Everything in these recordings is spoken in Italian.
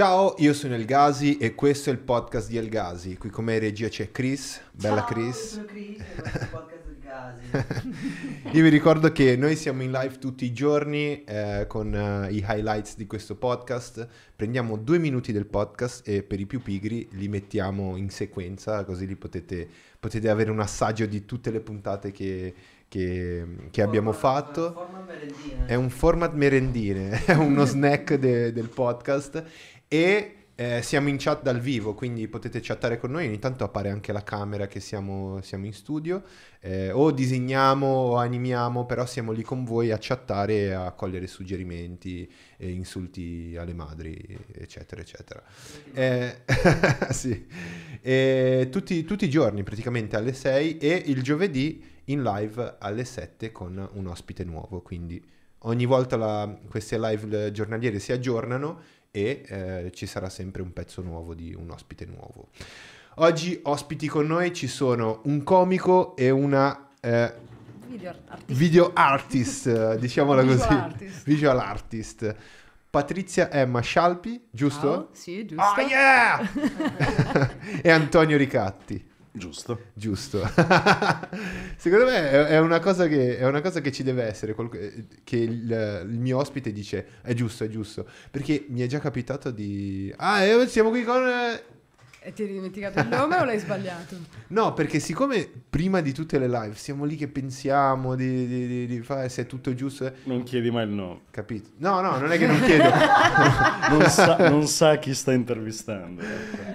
Ciao, io sono El Gasi e questo è il podcast di El Gasi. Qui come regia c'è Chris. Bella Ciao, Chris. sono Chris, e podcast del. Io vi ricordo che noi siamo in live tutti i giorni eh, con eh, i highlights di questo podcast. Prendiamo due minuti del podcast e per i più pigri li mettiamo in sequenza, così li potete, potete avere un assaggio di tutte le puntate che, che- che abbiamo Forma- fatto. È un format merendine, è uno snack de- del podcast e eh, siamo in chat dal vivo, quindi potete chattare con noi, ogni tanto appare anche la camera che siamo, siamo in studio, eh, o disegniamo o animiamo, però siamo lì con voi a chattare e a cogliere suggerimenti e insulti alle madri, eccetera, eccetera. Eh, sì. Tutti, tutti i giorni praticamente alle 6 e il giovedì in live alle 7 con un ospite nuovo, quindi ogni volta la- queste live giornaliere si aggiornano e eh, ci sarà sempre un pezzo nuovo di un ospite nuovo. Oggi ospiti con noi ci sono un comico e una eh, Video artista. video artist, eh, diciamola Visual così, artist. visual artist. Patrizia Emma Scialpi, giusto? Ciao, Sì, giusto. Oh yeah! e Antonio Ricatti. Giusto. Giusto. Secondo me è una cosa che, è una cosa che ci deve essere, eh, che il, il mio ospite dice è giusto, è giusto. Perché mi è già capitato di... Ah, eh, siamo qui con... E ti hai dimenticato il nome o l'hai sbagliato? No, perché siccome prima di tutte le live siamo lì che pensiamo di, di- di- di fare se è tutto giusto, eh, Non chiedi mai il nome. capito? No, no, non è che non chiedo. Non sa, non sa chi sta intervistando.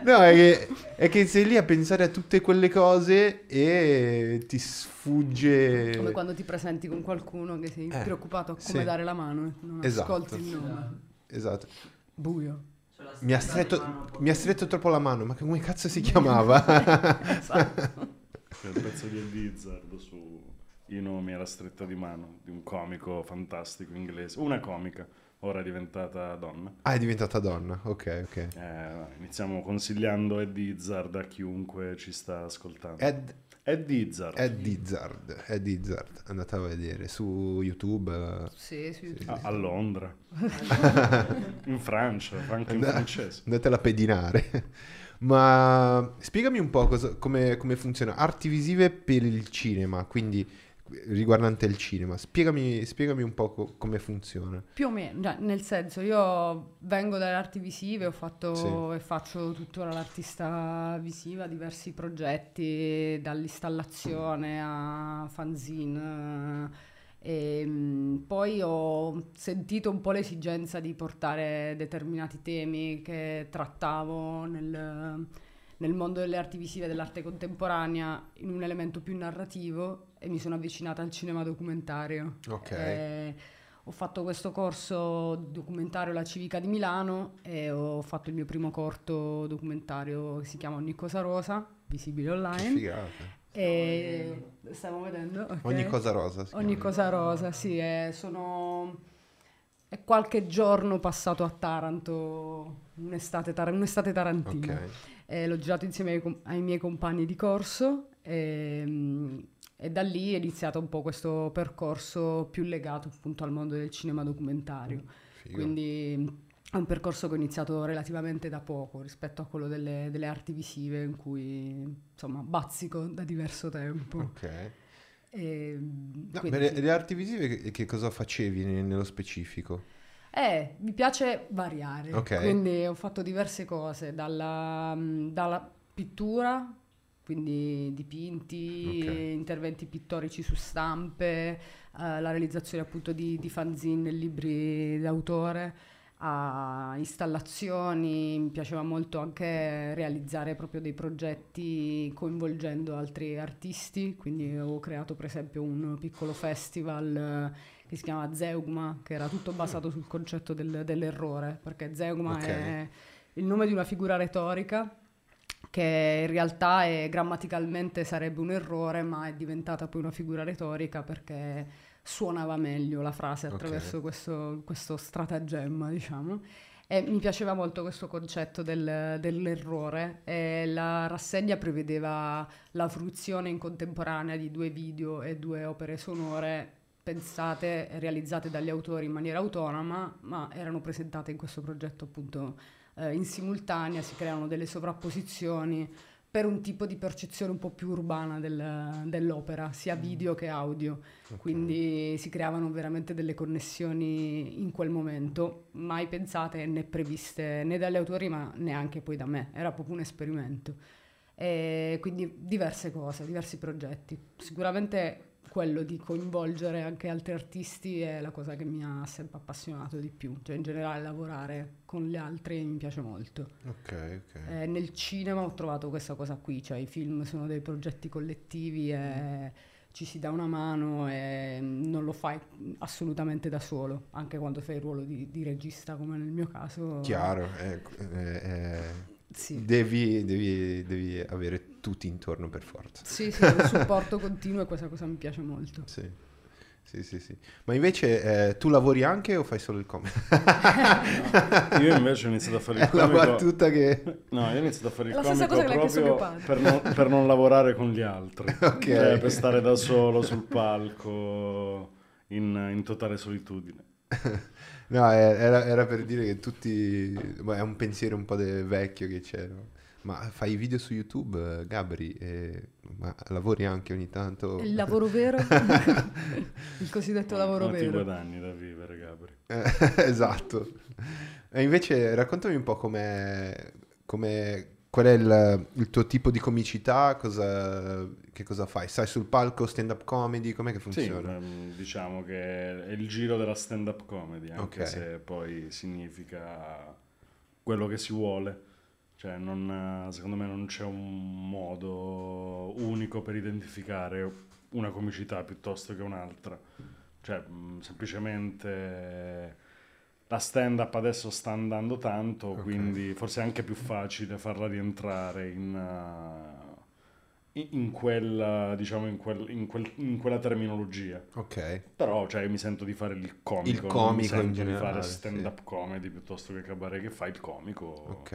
No, è che, è che sei lì a pensare a tutte quelle cose e ti sfugge... Come quando ti presenti con qualcuno che sei Eh, preoccupato a come sì. dare la mano e non Esatto. ascolti il nome. Esatto. Buio. Mi ha, stretto, mi ha stretto troppo la mano, ma come cazzo si chiamava? Esatto. C'è il pezzo di Eddie Izzard su i nomi alla stretta di mano di un comico fantastico inglese. Una comica, ora è diventata donna. ah, è diventata donna, ok, ok. Eh, iniziamo consigliando Eddie Izzard a chiunque ci sta ascoltando. Ed, Eddie Izzard. Ed Izzard, Ed Izzard, andate a vedere su YouTube. Sì, sì. Sì. A, a Londra. in Francia, anche in And- francese. Andatela a pedinare. Ma spiegami un po' cosa- come, come funziona. Arti visive per il cinema, quindi riguardante il cinema. Spiegami, spiegami un po' co- come funziona. Più o meno, cioè, nel senso io vengo dalle arti visive, ho fatto Sì. e faccio tuttora l'artista visiva, diversi progetti, dall'installazione a fanzine. E, mh, poi ho sentito un po' l'esigenza di portare determinati temi che trattavo nel, nel mondo delle arti visive e dell'arte contemporanea in un elemento più narrativo e mi sono avvicinata al cinema documentario. Ok. Eh, ho fatto questo corso documentario alla Civica di Milano e ho fatto il mio primo corto documentario che si chiama Ogni cosa rosa, visibile online. figata. E stiamo vedendo. ok. Ogni cosa rosa. Ogni cosa rosa, sì, è, sono... è qualche giorno passato a Taranto, un'estate, tar- un'estate tarantina. Ok. Eh, l'ho girato insieme ai, com- ai miei compagni di corso e, mm, e da lì è iniziato un po' questo percorso più legato appunto al mondo del cinema documentario. Figo. Quindi mm, è un percorso che ho iniziato relativamente da poco rispetto a quello delle, delle arti visive in cui insomma bazzico da diverso tempo. Ok. E, mm, No, quindi le, le arti visive che, che cosa facevi ne- nello specifico? Eh, mi piace variare, Ok. quindi ho fatto diverse cose, dalla, mh, dalla pittura, quindi dipinti, Ok. interventi pittorici su stampe, eh, la realizzazione appunto di, di fanzine libri d'autore, a installazioni, mi piaceva molto anche realizzare proprio dei progetti coinvolgendo altri artisti, quindi avevo creato per esempio un piccolo festival che si chiama Zeugma, che era tutto basato sul concetto del- dell'errore, perché Zeugma Ok. è il nome di una figura retorica che in realtà è, grammaticalmente sarebbe un errore, ma è diventata poi una figura retorica perché suonava meglio la frase attraverso questo, questo stratagemma, diciamo. E mi piaceva molto questo concetto del- dell'errore. E la rassegna prevedeva la fruizione in contemporanea di due video e due opere sonore pensate e realizzate dagli autori in maniera autonoma, ma erano presentate in questo progetto appunto eh, in simultanea, si creano delle sovrapposizioni per un tipo di percezione un po' più urbana del- dell'opera, sia video che audio. Ok. Quindi si creavano veramente delle connessioni in quel momento, mai pensate né previste né dagli autori ma neanche poi da me, era proprio un esperimento. E quindi diverse cose, diversi progetti. Sicuramente quello di coinvolgere anche altri artisti è la cosa che mi ha sempre appassionato di più, cioè in generale lavorare con gli altri mi piace molto. Ok, ok. Eh, nel cinema ho trovato questa cosa qui, cioè i film sono dei progetti collettivi e ci si dà una mano e non lo fai assolutamente da solo, anche quando fai il ruolo di, di regista come nel mio caso. Chiaro, eh, eh, eh, Sì. devi, devi- devi avere tutti intorno per forza. Sì, sì, un supporto continuo e questa cosa mi piace molto. Sì, sì, sì. sì. Ma invece eh, tu lavori anche o fai solo il comico? Io invece ho iniziato a fare il È la comico... battuta che... No, io ho iniziato a fare il È la comico proprio per non, per non lavorare con gli altri. Ok. Cioè, per stare da solo sul palco in, in totale solitudine. No, era, era per dire che tutti... ma è un pensiero un po' de- vecchio che c'è, no? Ma fai video su YouTube, Gabri? eh, ma lavori anche ogni tanto? Il lavoro vero, il cosiddetto lavoro Quanti vero. guadagni da vivere, Gabri? Eh, esatto. E invece raccontami un po' com'è- qual è il, il tuo tipo di comicità, cosa, che cosa fai? Stai sul palco stand-up comedy, com'è che Sì, funziona? ehm, diciamo che è il giro della stand-up comedy, anche Ok. se poi significa quello che si vuole. Cioè, non, secondo me non c'è un modo unico per identificare una comicità piuttosto che un'altra. Cioè, mh, semplicemente la stand-up adesso sta andando tanto, Ok. quindi forse è anche più facile farla rientrare in, uh, in- quella, diciamo, in, quel- in quel- in quella terminologia. Ok, Però, cioè, mi sento di fare il comico, Il non comico mi sento in di generale, fare sì. stand-up comedy piuttosto che cabaret che fai il comico, ok.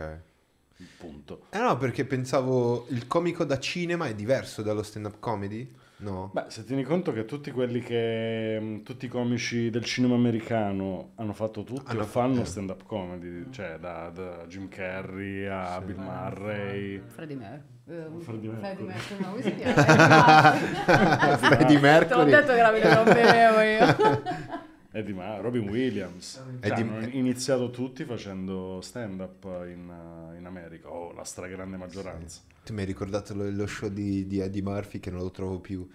punto. Eh no, perché pensavo il comico da cinema è diverso dallo stand-up comedy? No? Beh, se tieni conto che tutti quelli che mh, tutti i comici del cinema americano hanno fatto tutti Hanno o fanno eh. stand-up comedy, cioè da, da Jim Carrey a Sì. Bill Murray. Freddie Mer- eh, Freddie Mercury. Mercury, ma come si chiama? Freddie Te l'ho Mercury. detto che perché non bevevo io. Eddie Murray, Robin Williams. Cioè, Eddie- hanno iniziato tutti facendo stand-up in, uh, in America, o la stragrande maggioranza. Tu mi hai ricordato lo, lo show di, di Eddie Murphy che non lo trovo più.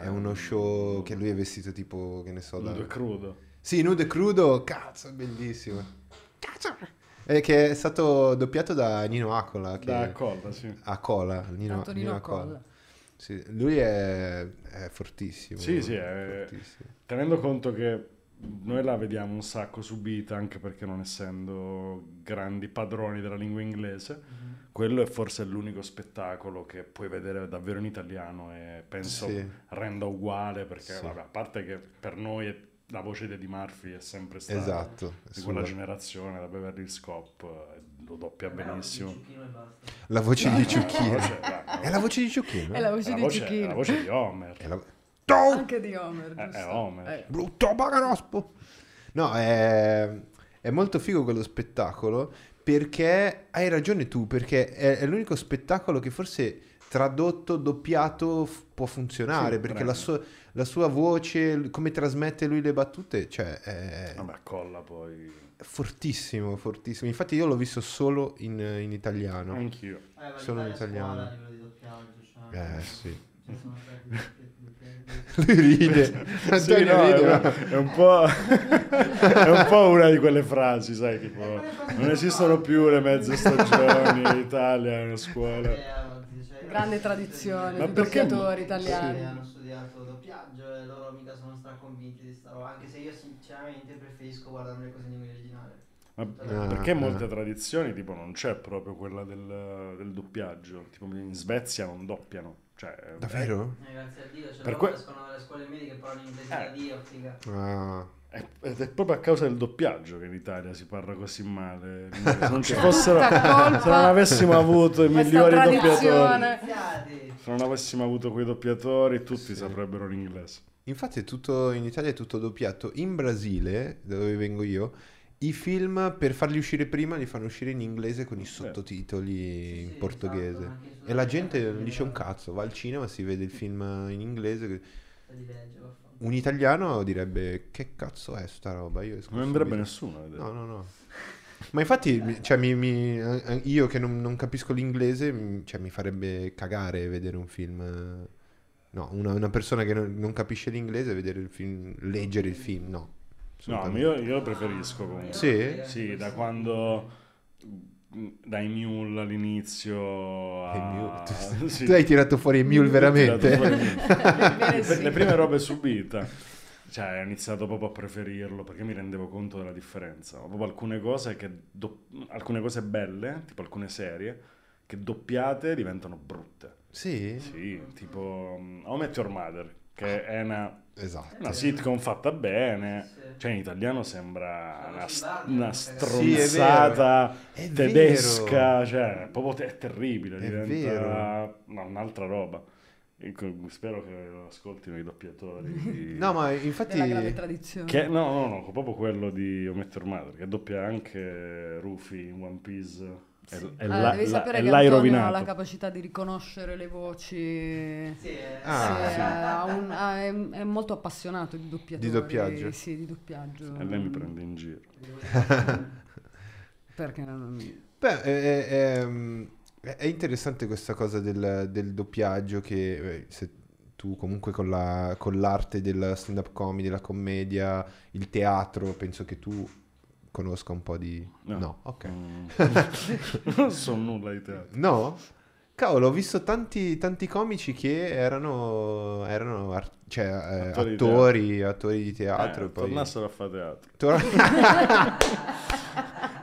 È uno show che lui è vestito tipo, che ne so, da... Nudo e crudo. Sì, nudo e crudo, cazzo, è bellissimo. Cazzo. E che è stato doppiato da Nino Acola. Che... Da colla, sì. Acola, Nino, Nino Acola. Sì, lui è, è fortissimo. Sì, sì, è- fortissimo. Tenendo conto che noi la vediamo un sacco subita, anche perché non essendo grandi padroni della lingua inglese, quello è forse l'unico spettacolo che puoi vedere davvero in italiano e penso Sì. renda uguale, perché Sì. vabbè, a parte che per noi è- la voce di Eddie Murphy è sempre stata Esatto. di quella sua- generazione, da Beverly Hills Cop, eh, lo doppia benissimo. Ciucchino e. La voce di La Ciuchino. voce- la- È la voce di Ciuchino? È la voce di voce- Cicchino. la voce di Homer. È la- Ciao! Anche di Homer, Eh, giusto? è Homer. Eh, Brutto bagarospo. No, è, è molto figo quello spettacolo perché hai ragione tu, perché è, è l'unico spettacolo che forse tradotto, doppiato f- può funzionare, Sì, perché la sua, la sua voce, l- come trasmette lui le battute, cioè è Vabbè, colla poi. fortissimo, fortissimo. Infatti io l'ho visto solo in, in italiano. Anch'io. Eh, Sono l'Italia italiano. scuola a livello di doppiaggio, cioè, Eh sì. Lui ride. Sì, Antonio no, ride, è, ma- è un po', è un po' una di quelle frasi, sai, tipo non esistono più le mezze stagioni in Italia, è una scuola. Grande tradizione Ma di perché- doppiatori Sì, italiani. hanno studiato doppiaggio e loro mica sono straconvinti di sta roba, anche se io sinceramente preferisco guardare le cose in lingua originale. Ma Ah, perché ah. molte tradizioni, tipo, non c'è proprio quella del, del doppiaggio. Tipo, in Svezia non doppiano. Cioè, Davvero? Eh, grazie a Dio, cioè Per que- escono dalle scuole medie che parlano inglese Eh. da Dio, figa. Ah. È, ed è proprio a causa del doppiaggio che in Italia si parla così male. Se non ci fossero, Tutta colpa. se non avessimo avuto i migliori doppiatori, se non avessimo avuto quei doppiatori, tutti Sì. saprebbero l'inglese. Infatti è tutto, in Italia è tutto doppiato. In Brasile, da dove vengo io, I film per farli uscire prima li fanno uscire in inglese con i sottotitoli Sì, in sì, portoghese. esatto, anche su E la gente non dice un cazzo, va al cinema, si vede il film in inglese. Un italiano direbbe che cazzo è sta roba? Io Non andrebbe subito. nessuno. No, no, no. Ma infatti, cioè, mi- mi- eh, io che non, non capisco l'inglese, mi- cioè, mi farebbe cagare vedere un film. eh, No, una, una persona che non, non capisce l'inglese, vedere il film, leggere il film, no. No, io, io lo preferisco comunque. Sì? Sì, da quando dai Mule all'inizio a... Mule- tu, Sì. tu hai tirato fuori Mule Ho tirato veramente? fuori Mule. Le, le prime robe subite. Cioè, ho iniziato proprio a preferirlo perché mi rendevo conto della differenza. Proprio alcune cose che do- alcune cose belle, tipo alcune serie, che doppiate diventano brutte. sì, Sì, tipo um, How I Met Your Mother, che è una, esatto. una sitcom fatta bene. Sì. Cioè, in italiano sembra una, una hanno Sì, è stronzata È tedesca, vero. cioè, è proprio te- è terribile, È diventa vero. no, un'altra roba. Spero che lo ascoltino i doppiatori. di- No, ma infatti... Della grande tradizione. Che, no, no, no, proprio quello di Your Mother, che doppia anche Rufy in One Piece. Sì. e Allora, la- devi la- sapere e che Antonio ha rovinato. la capacità di riconoscere le voci. Sì, eh, Ah, Sì, sì. ha un- ha- è, è molto appassionato di doppiatori. Di doppiaggio. Sì, di doppiaggio. E lei mi prende in giro. Perché non... Beh, è, è- è- è interessante questa cosa del, del doppiaggio che eh, se tu comunque con, la- con l'arte del stand-up comedy, la commedia, il teatro, penso che tu conosca un po' di... No, ok. Mm. non so nulla di te. No? Cavolo, ho visto tanti, tanti comici che erano, erano ar- cioè, eh, Attori di attori, attori di teatro. Eh, poi... Tornassero a fare teatro. Tor-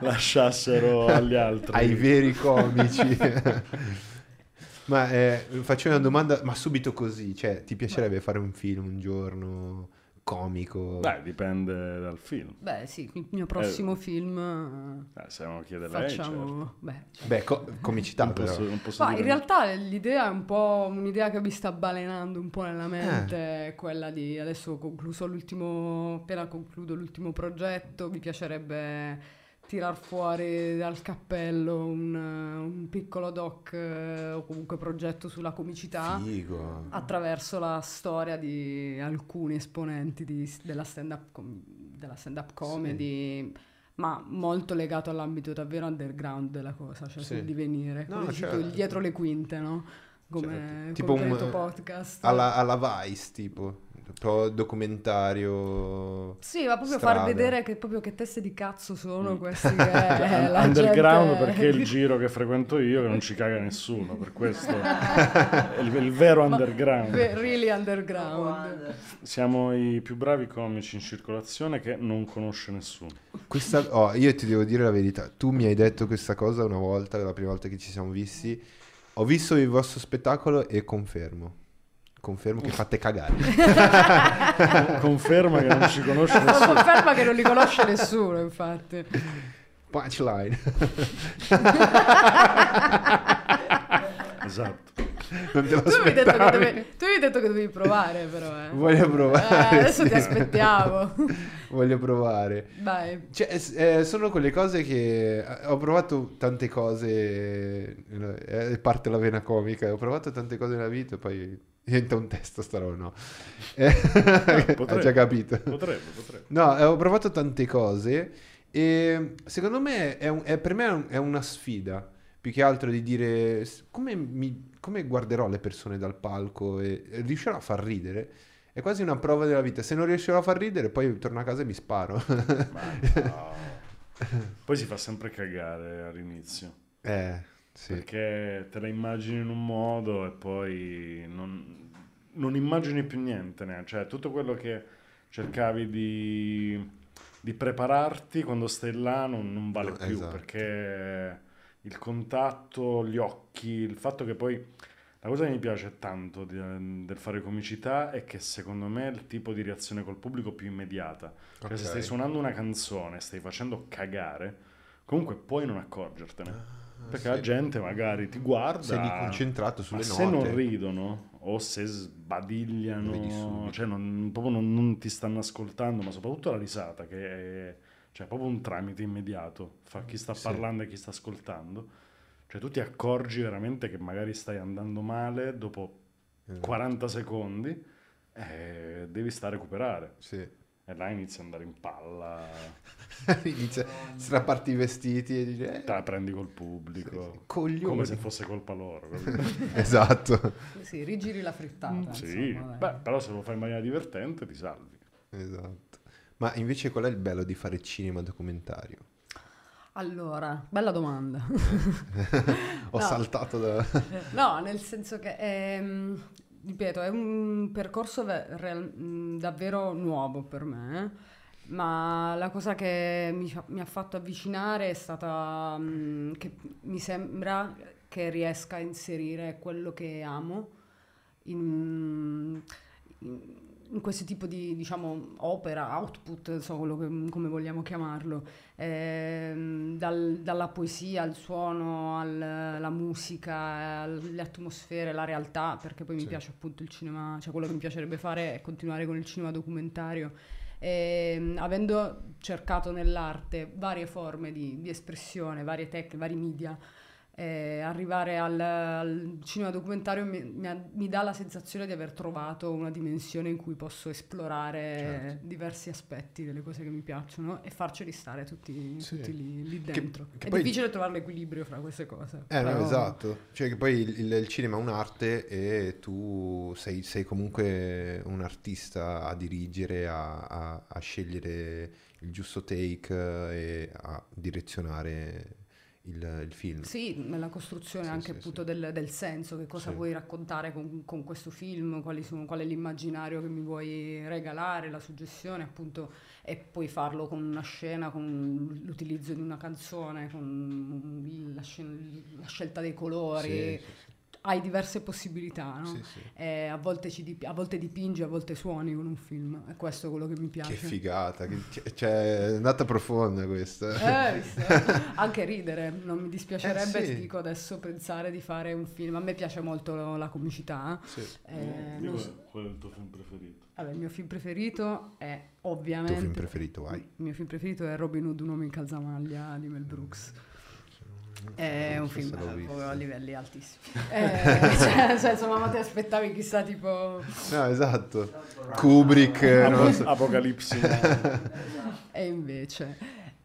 Lasciassero agli altri. ai veri comici. ma eh, faccio una domanda, ma subito così, cioè, ti piacerebbe fare un film un giorno comico? Beh, dipende dal film. Beh, sì, il mio prossimo film Eh, se non chiede eh, lei, facciamo... certo. Beh, Beh, co- comicità Non però. posso, non posso Ma dire in realtà l'idea è un po' un'idea che mi sta balenando un po' Eh. nella mente, quella di adesso ho concluso l'ultimo, appena concludo l'ultimo progetto, mi piacerebbe tirar fuori dal cappello un, un piccolo doc eh, o comunque progetto sulla comicità Figo. attraverso la storia di alcuni esponenti di- della stand-up, com- della stand-up comedy. Ma molto legato all'ambito davvero underground della cosa, cioè Sì. sul divenire, No, certo. dietro le quinte, no? Come, Certo. Tipo un- tuo podcast. Alla, alla Vice, tipo. Un po' documentario. Sì, ma proprio strada. far vedere che proprio che teste di cazzo sono Mm. questi che eh, la Underground gente- perché è il giro che frequento io che non ci caga nessuno, per questo è il, il vero Ma- underground. Ve- really underground. One. Siamo i più bravi comici in circolazione che non conosce nessuno. Questa, oh, io ti devo dire la verità. Tu mi hai detto questa cosa una volta, la prima volta che ci siamo visti. Ho visto il vostro spettacolo e confermo. Confermo che fate cagare. Conferma che non ci conosce nessuno. Conferma che non li conosce nessuno, infatti. Punchline. Esatto. Non te lo Tu mi, hai detto che dovevi, tu mi hai detto che dovevi provare, però. Eh. Voglio provare. Eh, adesso sì. ti aspettiamo. Voglio provare. Dai. Cioè, eh, sono quelle cose che eh, ho provato tante cose, eh, è parte la vena comica, ho provato tante cose nella vita e poi diventa un testo sta roba, no. Eh, potrebbe. già capito. Potrebbe, potrebbe. No, eh, ho provato tante cose e secondo me è un- è- per me è, un- è una sfida, più che altro di dire come, mi- come guarderò le persone dal palco e, e riuscirò a far ridere. È quasi una prova della vita. Se non riuscirò a far ridere, poi torno a casa e mi sparo. No. Poi si fa sempre cagare all'inizio. eh, sì. Perché te la immagini in un modo e poi non, non immagini più niente. ne- Cioè, tutto quello che cercavi di, di prepararti quando stai là non, non vale No, più. esatto. Perché il contatto, gli occhi, il fatto che poi... La cosa che mi piace tanto del fare comicità è che secondo me è il tipo di reazione col pubblico più immediata. Cioè, se stai suonando una canzone, stai facendo cagare, comunque puoi non accorgertene. Perché Ah, sì. la gente magari ti guarda. Sei concentrato ma sulle se note. non ridono o se sbadigliano, cioè non, proprio non, non ti stanno ascoltando, ma soprattutto la risata che è- Cioè, proprio un tramite immediato fra chi sta Sì. parlando e chi sta ascoltando. Cioè, tu ti accorgi veramente che magari stai andando male dopo Esatto. 40 secondi e devi stare a recuperare. Sì. E là inizi ad andare in palla, Inizia a strapparti i vestiti e dice... eh, te la prendi col sì, pubblico. sì. Coglioni. Come se fosse colpa loro. Esatto, Sì, rigiri la frittata. sì, insomma, beh, però se lo fai in maniera divertente ti salvi. esatto. Ma invece qual è il bello di fare cinema documentario? Allora, bella domanda. Ho No. saltato da... No, nel senso che, ehm, ripeto, è un percorso ve- real- davvero nuovo per me, ma la cosa che mi, mi ha fatto avvicinare è stata mh, che mi sembra che riesca a inserire quello che amo in, in, in questo tipo di, diciamo, opera, output, so quello che- come vogliamo chiamarlo, Ehm, dal- dalla poesia al suono, al- alla musica, alle atmosfere, la realtà, perché poi Sì. mi piace appunto il cinema, cioè quello che mi piacerebbe fare è continuare con il cinema documentario. Ehm, avendo cercato nell'arte varie forme di, di espressione, varie tecniche, vari media, eh, arrivare al, al cinema documentario mi, mi ha- mi dà la sensazione di aver trovato una dimensione in cui posso esplorare Certo. diversi aspetti delle cose che mi piacciono e farceli stare tutti, Sì. tutti lì, lì Che- dentro. che è poi- difficile trovare l'equilibrio fra queste cose. Eh no, però- esatto. Cioè che poi il, il cinema è un'arte e tu sei, sei comunque un artista a dirigere, a, a- a scegliere il giusto take eh, e a direzionare il, il film. Sì, nella costruzione Sì, anche sì, appunto sì. Del, del senso, che cosa vuoi raccontare con, con questo film, quali sono- qual è l'immaginario che mi vuoi regalare, la suggestione appunto, e puoi farlo con una scena, con l'utilizzo di una canzone, con la, scen- la scelta dei colori, hai diverse possibilità, no? sì, sì. E a, volte ci dip- a volte dipingi, a volte suoni con un film, e questo è quello che mi piace. Che figata, che- cioè è andata profonda questa. Eh, visto? Anche ridere, non mi dispiacerebbe, Eh, sì. ti dico adesso, pensare di fare un film. A me piace molto la comicità. Sì. eh, so- qual è il tuo film preferito? vabbè, il mio film preferito è Il tuo ovviamente... film preferito, vai. Il mio film preferito è Robin Hood, un uomo in calzamaglia di Mel Brooks. È un film a livelli altissimi. Eh, cioè, nel senso, ma ti aspettavi chissà tipo... No, esatto. Kubrick, eh, lo so. Apocalipsi. E invece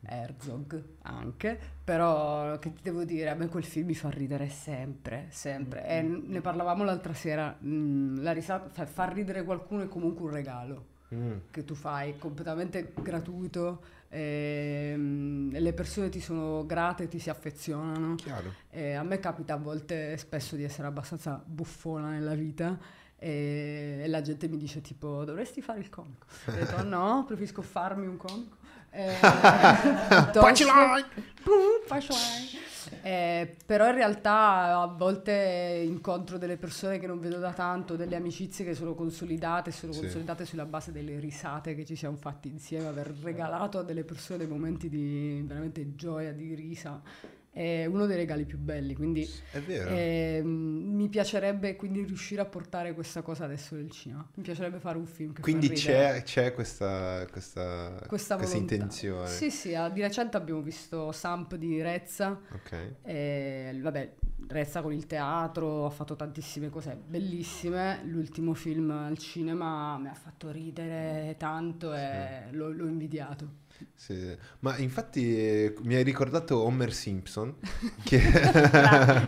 Herzog anche, però che ti devo dire, a me quel film mi fa ridere sempre, sempre. E ne parlavamo l'altra sera, mm, la risata, fa- far ridere qualcuno è comunque un regalo Mm. che tu fai, completamente gratuito, ehm, le persone ti sono grate, ti si affezionano. Chiaro. E a me capita a volte spesso di essere abbastanza buffona nella vita e, e la gente mi dice tipo dovresti fare il comico. Ho detto "Oh, no, preferisco farmi un comico. Eh, Punchline! Punchline. Eh, però in realtà a volte incontro delle persone che non vedo da tanto, delle amicizie che sono consolidate, sono Sì. consolidate sulla base delle risate che ci siamo fatti insieme, aver regalato a delle persone dei momenti di veramente gioia, di risa, è uno dei regali più belli, quindi È vero. mi piacerebbe quindi riuscire a portare questa cosa adesso nel cinema, mi piacerebbe fare un film che Quindi c'è, c'è questa, questa, questa, questa intenzione. Sì, sì, ah, di recente abbiamo visto Samp di Rezza, Ok. e, vabbè, Rezza con il teatro, ha fatto tantissime cose bellissime. L'ultimo film al cinema mi ha fatto ridere tanto e l'ho, l'ho invidiato. Sì. Ma infatti eh, mi hai ricordato Homer Simpson. Che...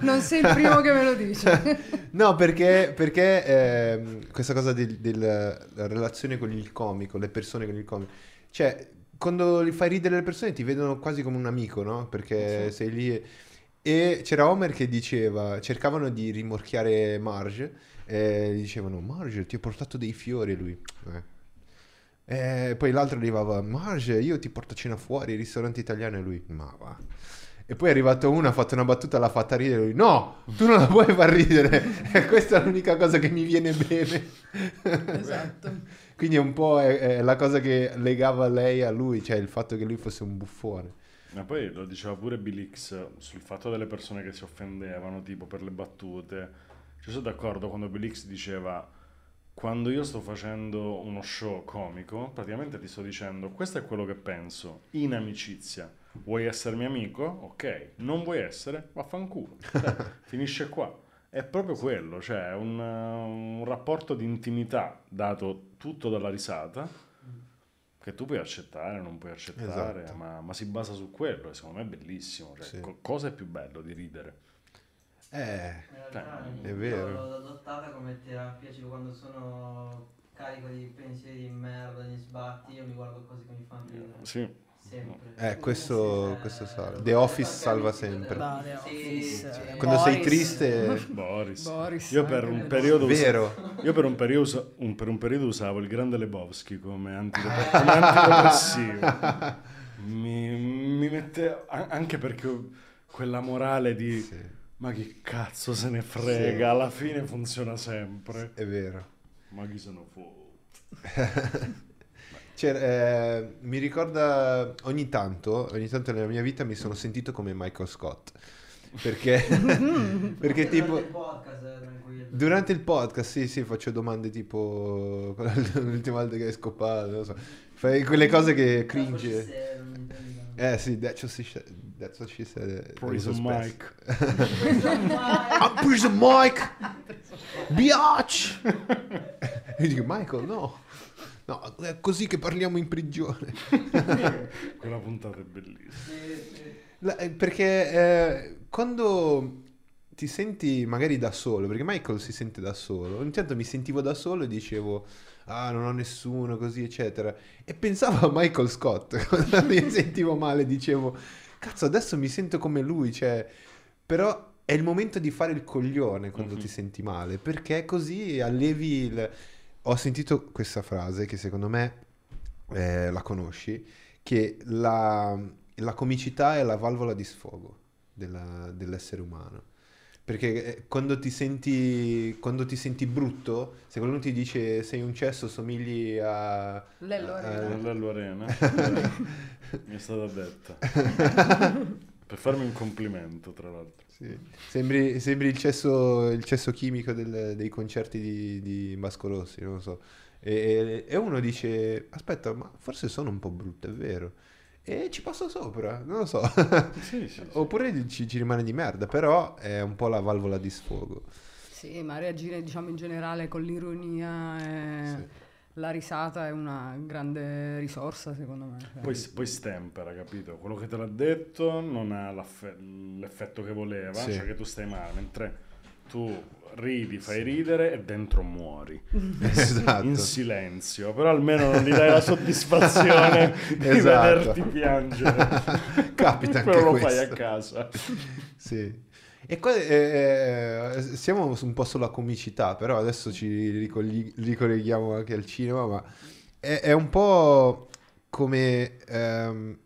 Non sei il primo che me lo dice. no, perché, perché ehm, questa cosa del- della relazione con il comico, le persone con il comico. Cioè, quando li fai ridere le persone ti vedono quasi come un amico, no? Perché sei lì... e- E c'era Homer che diceva, cercavano di rimorchiare Marge, e gli dicevano, Marge, ti ho portato dei fiori, lui... "Eh." E poi l'altro arrivava, Marge, io ti porto a cena fuori, ristorante italiano, e lui, ma va. E poi è arrivato uno, ha fatto una battuta, l'ha fatta ridere, lui, no, tu non la puoi far ridere, e questa è l'unica cosa che mi viene bene. esatto. Quindi è un po' è- è la cosa che legava lei a lui, cioè il fatto che lui fosse un buffone. Ma poi lo diceva pure Bill X sul fatto delle persone che si offendevano, tipo per le battute. Ci sono d'accordo quando Bill X diceva quando io sto facendo uno show comico, praticamente ti sto dicendo questo è quello che penso in amicizia. Vuoi essere mio amico? Ok. Non vuoi essere? Vaffanculo. Cioè, finisce qua. È proprio quello, cioè un, un rapporto di intimità dato tutto dalla risata che tu puoi accettare, non puoi accettare, Esatto. ma, ma si basa su quello e secondo me è bellissimo. Cioè, Sì. co- cosa è più bello di ridere? Eh, In realtà è io vero. l'ho adottata come terapia, cioè quando sono carico di pensieri di merda, di sbatti, io mi guardo cose che mi fanno ridere. Sì, Sempre. Eh, questo- questo salva. The Office salva sempre. The Office, sì. eh, quando sei Boris. triste... Boris. Boris, Io per un periodo Vero. io per un periodo, un- per un periodo usavo il grande Lebowski come, antidep- come antidepressivo. Mi, mi mette anche perché quella morale di Sì, ma chi cazzo se ne frega, Sì. alla fine funziona sempre. è vero. Ma chi se ne fotte? Cioè, eh, mi ricorda ogni tanto, ogni tanto nella mia vita mi sono sentito come Michael Scott. Perché, perché Durante tipo il podcast, eh, tranquillo. durante il podcast, sì, sì, faccio domande tipo l'ultima volta che hai scopato, non lo so. Fai quelle cose che cringe. Eh sì, that's what she said. That's what she said. Prison Mike. I'm Prison Mike! Biatch! E dico, Michael, no. No, è così che parliamo in prigione. Quella puntata è bellissima. La- eh, perché eh, quando ti senti magari da solo, perché Michael si sente da solo, ogni tanto mi sentivo da solo e dicevo, ah, non ho nessuno, così, eccetera. E pensavo a Michael Scott, quando mi sentivo male, dicevo, cazzo, adesso mi sento come lui, cioè, però è il momento di fare il coglione quando Mhm. ti senti male, perché così allevi il... Ho sentito questa frase che secondo me eh, la conosci, che la, la comicità è la valvola di sfogo della- dell'essere umano. Perché eh, quando ti senti, quando ti senti brutto, se qualcuno ti dice sei un cesso, somigli a... Lello a- Arena. Arena mi è stata detta. Per farmi un complimento, tra l'altro. Sì. Sembri, sembri il, cesso, il cesso chimico del- dei concerti di, di Vasco Rossi, non lo so. E, e uno dice, aspetta, ma forse sono un po' brutto, è vero. E ci passo sopra, non lo so. Sì, sì, sì. Oppure ci, ci rimane di merda, però è un po' la valvola di sfogo. Sì, ma reagire diciamo in generale con l'ironia e Sì. la risata è una grande risorsa secondo me. Cioè, Poi, poi stempera, capito? Quello che te l'ha detto non ha l'effetto che voleva, Sì. cioè che tu stai male, mentre tu ridi, fai ridere e dentro muori. Esatto. In silenzio, però almeno non gli dai la soddisfazione di Esatto. vederti piangere. Capita anche Quello lo fai a casa. Sì. E qua eh, eh, siamo un po' sulla comicità, però adesso ci ricogli- ricolleghiamo anche al cinema, ma è, è un po' come ehm,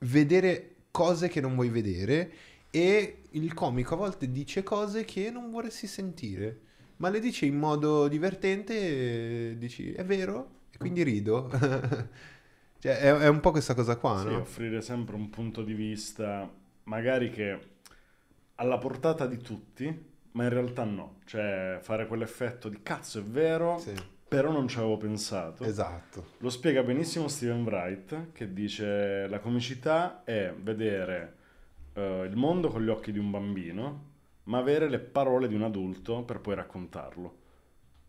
vedere cose che non vuoi vedere e il comico a volte dice cose che non vorresti sentire, ma le dice in modo divertente e dici è vero e quindi rido. cioè è, è un po' questa cosa qua, Sì, no? offrire sempre un punto di vista, magari che alla portata di tutti, ma in realtà no. Cioè, fare quell'effetto di cazzo è vero, Sì, però non ci avevo pensato. esatto. Lo spiega benissimo Steven Wright, che dice la comicità è vedere eh, il mondo con gli occhi di un bambino, ma avere le parole di un adulto per poi raccontarlo.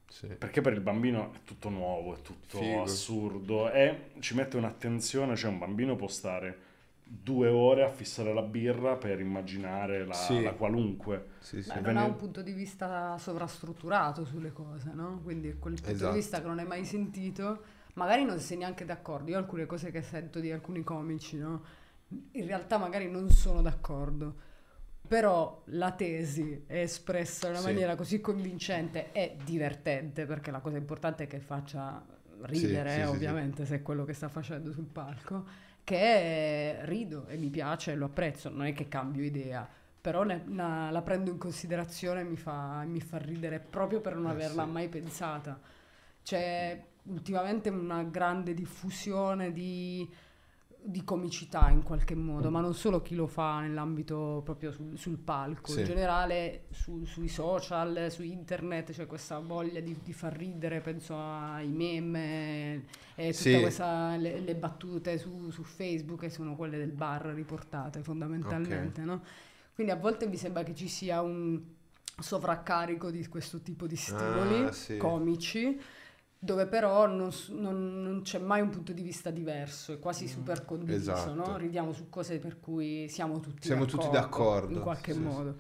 Sì. Perché per il bambino è tutto nuovo, è tutto Figo. assurdo e ci mette un'attenzione, cioè un bambino può stare due ore a fissare la birra per immaginare la, Sì. la qualunque. Sì, sì. Beh, non venne- ha un punto di vista sovrastrutturato sulle cose, no? Quindi quel punto Esatto. di vista che non hai mai sentito, magari non sei neanche d'accordo. Io alcune cose che sento di alcuni comici, no? In realtà magari non sono d'accordo. Però la tesi è espressa in una Sì. maniera così convincente e divertente, perché la cosa importante è che faccia ridere, sì, sì, ovviamente, se è quello che sta facendo sul palco, che rido e mi piace e lo apprezzo, non è che cambio idea, però ne- la, la prendo in considerazione e mi fa, mi fa ridere proprio per non Eh, averla mai pensata. C'è ultimamente una grande diffusione di, di comicità in qualche modo, ma non solo chi lo fa nell'ambito proprio sul, sul palco, Sì. in generale su- sui social, su internet c'è questa voglia di, di far ridere, penso ai meme e tutte Sì. questa- le, le battute su, su Facebook che sono quelle del bar riportate fondamentalmente, no? Quindi a volte mi sembra che ci sia un sovraccarico di questo tipo di stimoli Ah, sì. comici dove però non, non- non c'è mai un punto di vista diverso, è quasi super condiviso, esatto. no? Ridiamo su cose per cui siamo tutti Siamo tutti d'accordo, in qualche sì, sì. modo.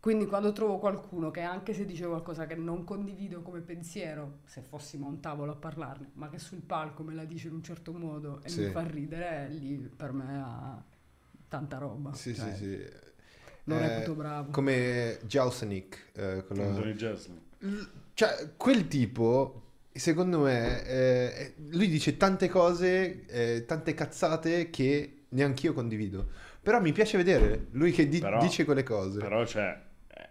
Quindi quando trovo qualcuno che anche se dice qualcosa che non condivido come pensiero, se fossimo a un tavolo a parlarne, ma che sul palco me la dice in un certo modo e Sì. mi fa ridere, lì per me ha tanta roba. Sì, Cioè, sì, sì. Lo Eh, reputo bravo. Come Jalsenic, eh, quello- Anthony Jeselnik. L- Cioè, quel tipo, secondo me, eh, lui dice tante cose, eh, tante cazzate che neanch'io condivido. Però mi piace vedere lui che di- Però- dice quelle cose. Però c'è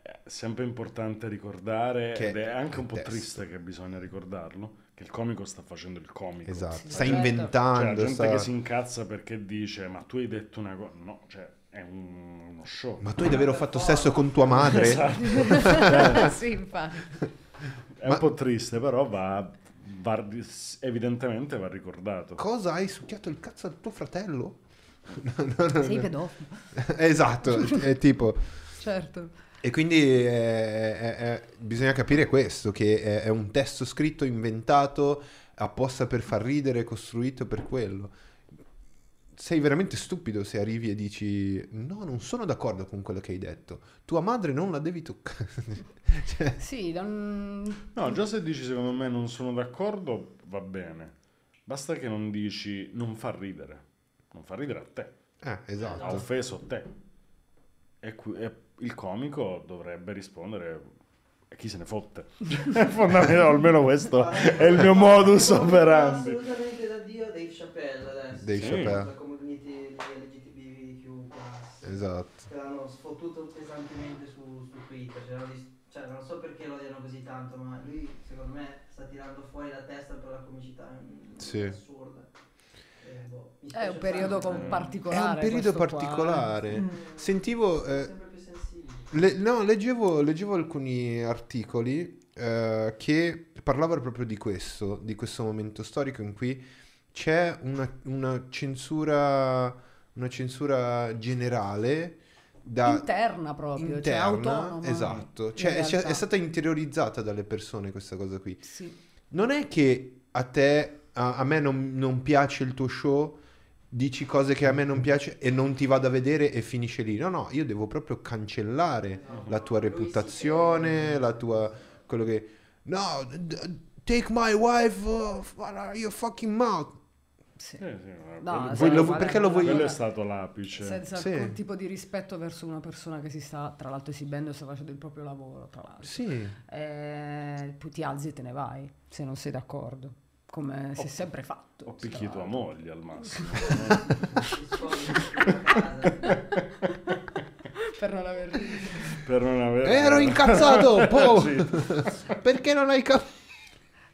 è sempre importante ricordare, Che ed è anche un po' adesso. triste che bisogna ricordarlo, che il comico sta facendo il comico. Esatto, Sì, sta. Cioè, inventando. la gente sta- che si incazza perché dice ma tu hai detto una cosa... No, cioè è un- uno show. Ma tu hai davvero fatto sesso con tua madre? Esatto. sì, infatti. È Ma- un po' triste, però va, va- evidentemente va ricordato. Cosa hai succhiato il cazzo al tuo fratello? No, no, no, Sei pedofilo. Esatto, è tipo... Certo. E quindi eh, eh, eh, bisogna capire questo, che è, è un testo scritto, inventato, apposta per far ridere, costruito per quello. Sei veramente stupido se arrivi e dici no, non sono d'accordo con quello che hai detto. Tua madre non la devi toccare. Cioè, Sì, da un- No, già se dici secondo me non sono d'accordo, va bene. Basta che non dici non fa ridere. Non fa ridere a te. Ha esatto. offeso te. E, qui- e il comico dovrebbe rispondere e chi se ne fotte. È fondamentale, almeno questo è il mio modus operandi. Assolutamente da Dio Dave Chappelle adesso. Dave Sì. Chappelle. LGTBQ+. Esatto. Che l'hanno sfottuto pesantemente su, su Twitter. Cioè, cioè, non so perché lo odiano così tanto, ma lui secondo me sta tirando fuori la testa per la comicità. È un- Sì. assurda. Eh, boh, È un periodo con eh. È particolare. un periodo particolare. Sentivo... eh, Sempre più sensibile. Le- no, leggevo, leggevo alcuni articoli eh, che parlavano proprio di questo, di questo momento storico in cui c'è una, una censura, una censura generale da Interna proprio, cioè interna, autonoma. esatto, cioè è, è stata interiorizzata dalle persone questa cosa qui. Sì. Non è che a te, a, a me non, non piace il tuo show, dici cose che a me non piace e non ti vado a vedere e finisce lì. No, no, io devo proprio cancellare No, la tua reputazione, la tua... quello che... No, d- take my wife, uh, your fucking mouth. Sì. Sì, sì, No, quello- lo- perché lo vuoi- quello è stato l'apice. Senza Sì. alcun tipo di rispetto verso una persona che si sta, tra l'altro, esibendo e sta facendo il proprio lavoro, tra l'altro. Sì, Eh, ti alzi e te ne vai, se non sei d'accordo, come si è sempre fatto. O tra picchi tua moglie al massimo. Per non aver per non avere... Ero incazzato, po'. Sì. perché non hai capito?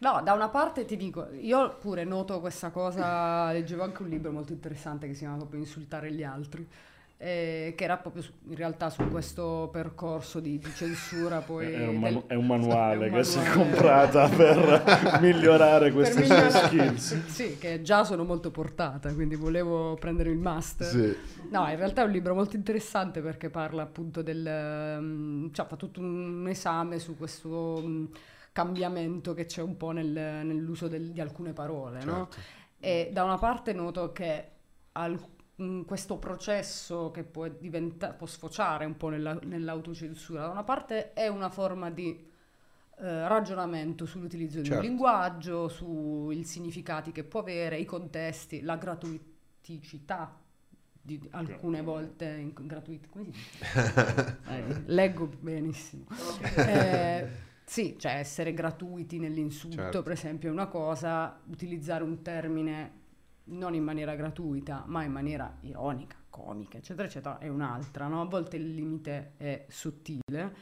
No, da una parte ti dico, io pure noto questa cosa, leggevo anche un libro molto interessante che si chiama proprio Insultare gli altri, eh, che era proprio su- in realtà su questo percorso di, di censura poi... È un, del- manu- è un manuale è un che si è manuale. comprata per migliorare queste per sue migliorare- skills. Sì, che già sono molto portata, quindi volevo prendere il master. Sì. No, in realtà è un libro molto interessante perché parla appunto del... ehm, cioè fa tutto un esame su questo mm, cambiamento che c'è un po' nel- nell'uso del- di alcune parole, no? Certo. E da una parte noto che al- in questo processo che può, diventa- può sfociare un po' nella- nell'autocensura, da una parte è una forma di eh, ragionamento sull'utilizzo di Certo. un linguaggio, sui significati che può avere, i contesti, la gratuiticità di alcune volte in, gratuit- come si dice? Eh, leggo benissimo. Eh, sì, cioè essere gratuiti nell'insulto, Certo. per esempio, è una cosa, utilizzare un termine non in maniera gratuita, ma in maniera ironica, comica, eccetera, eccetera, è un'altra, no? A volte il limite è sottile,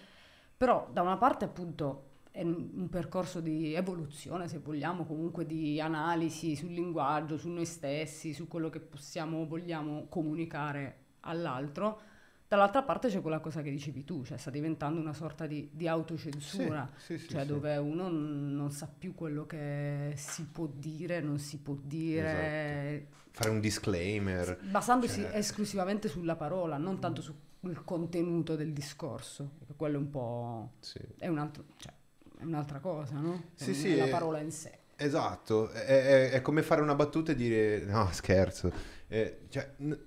però da una parte appunto è un percorso di evoluzione, se vogliamo, comunque di analisi sul linguaggio, su noi stessi, su quello che possiamo, vogliamo comunicare all'altro. Dall'altra parte c'è quella cosa che dicevi tu, cioè sta diventando una sorta di, di autocensura, Sì, sì, cioè sì. dove uno n- non sa più quello che si può dire, non si può dire, Fare un disclaimer. basandosi Cioè- esclusivamente sulla parola, non tanto sul contenuto del discorso, quello è un po'... È, un altro, cioè, è un'altra cosa, no? Sì, Non sì, è la è- parola in sé. Esatto, è, è- è come fare una battuta e dire no, scherzo. Eh, cioè, n-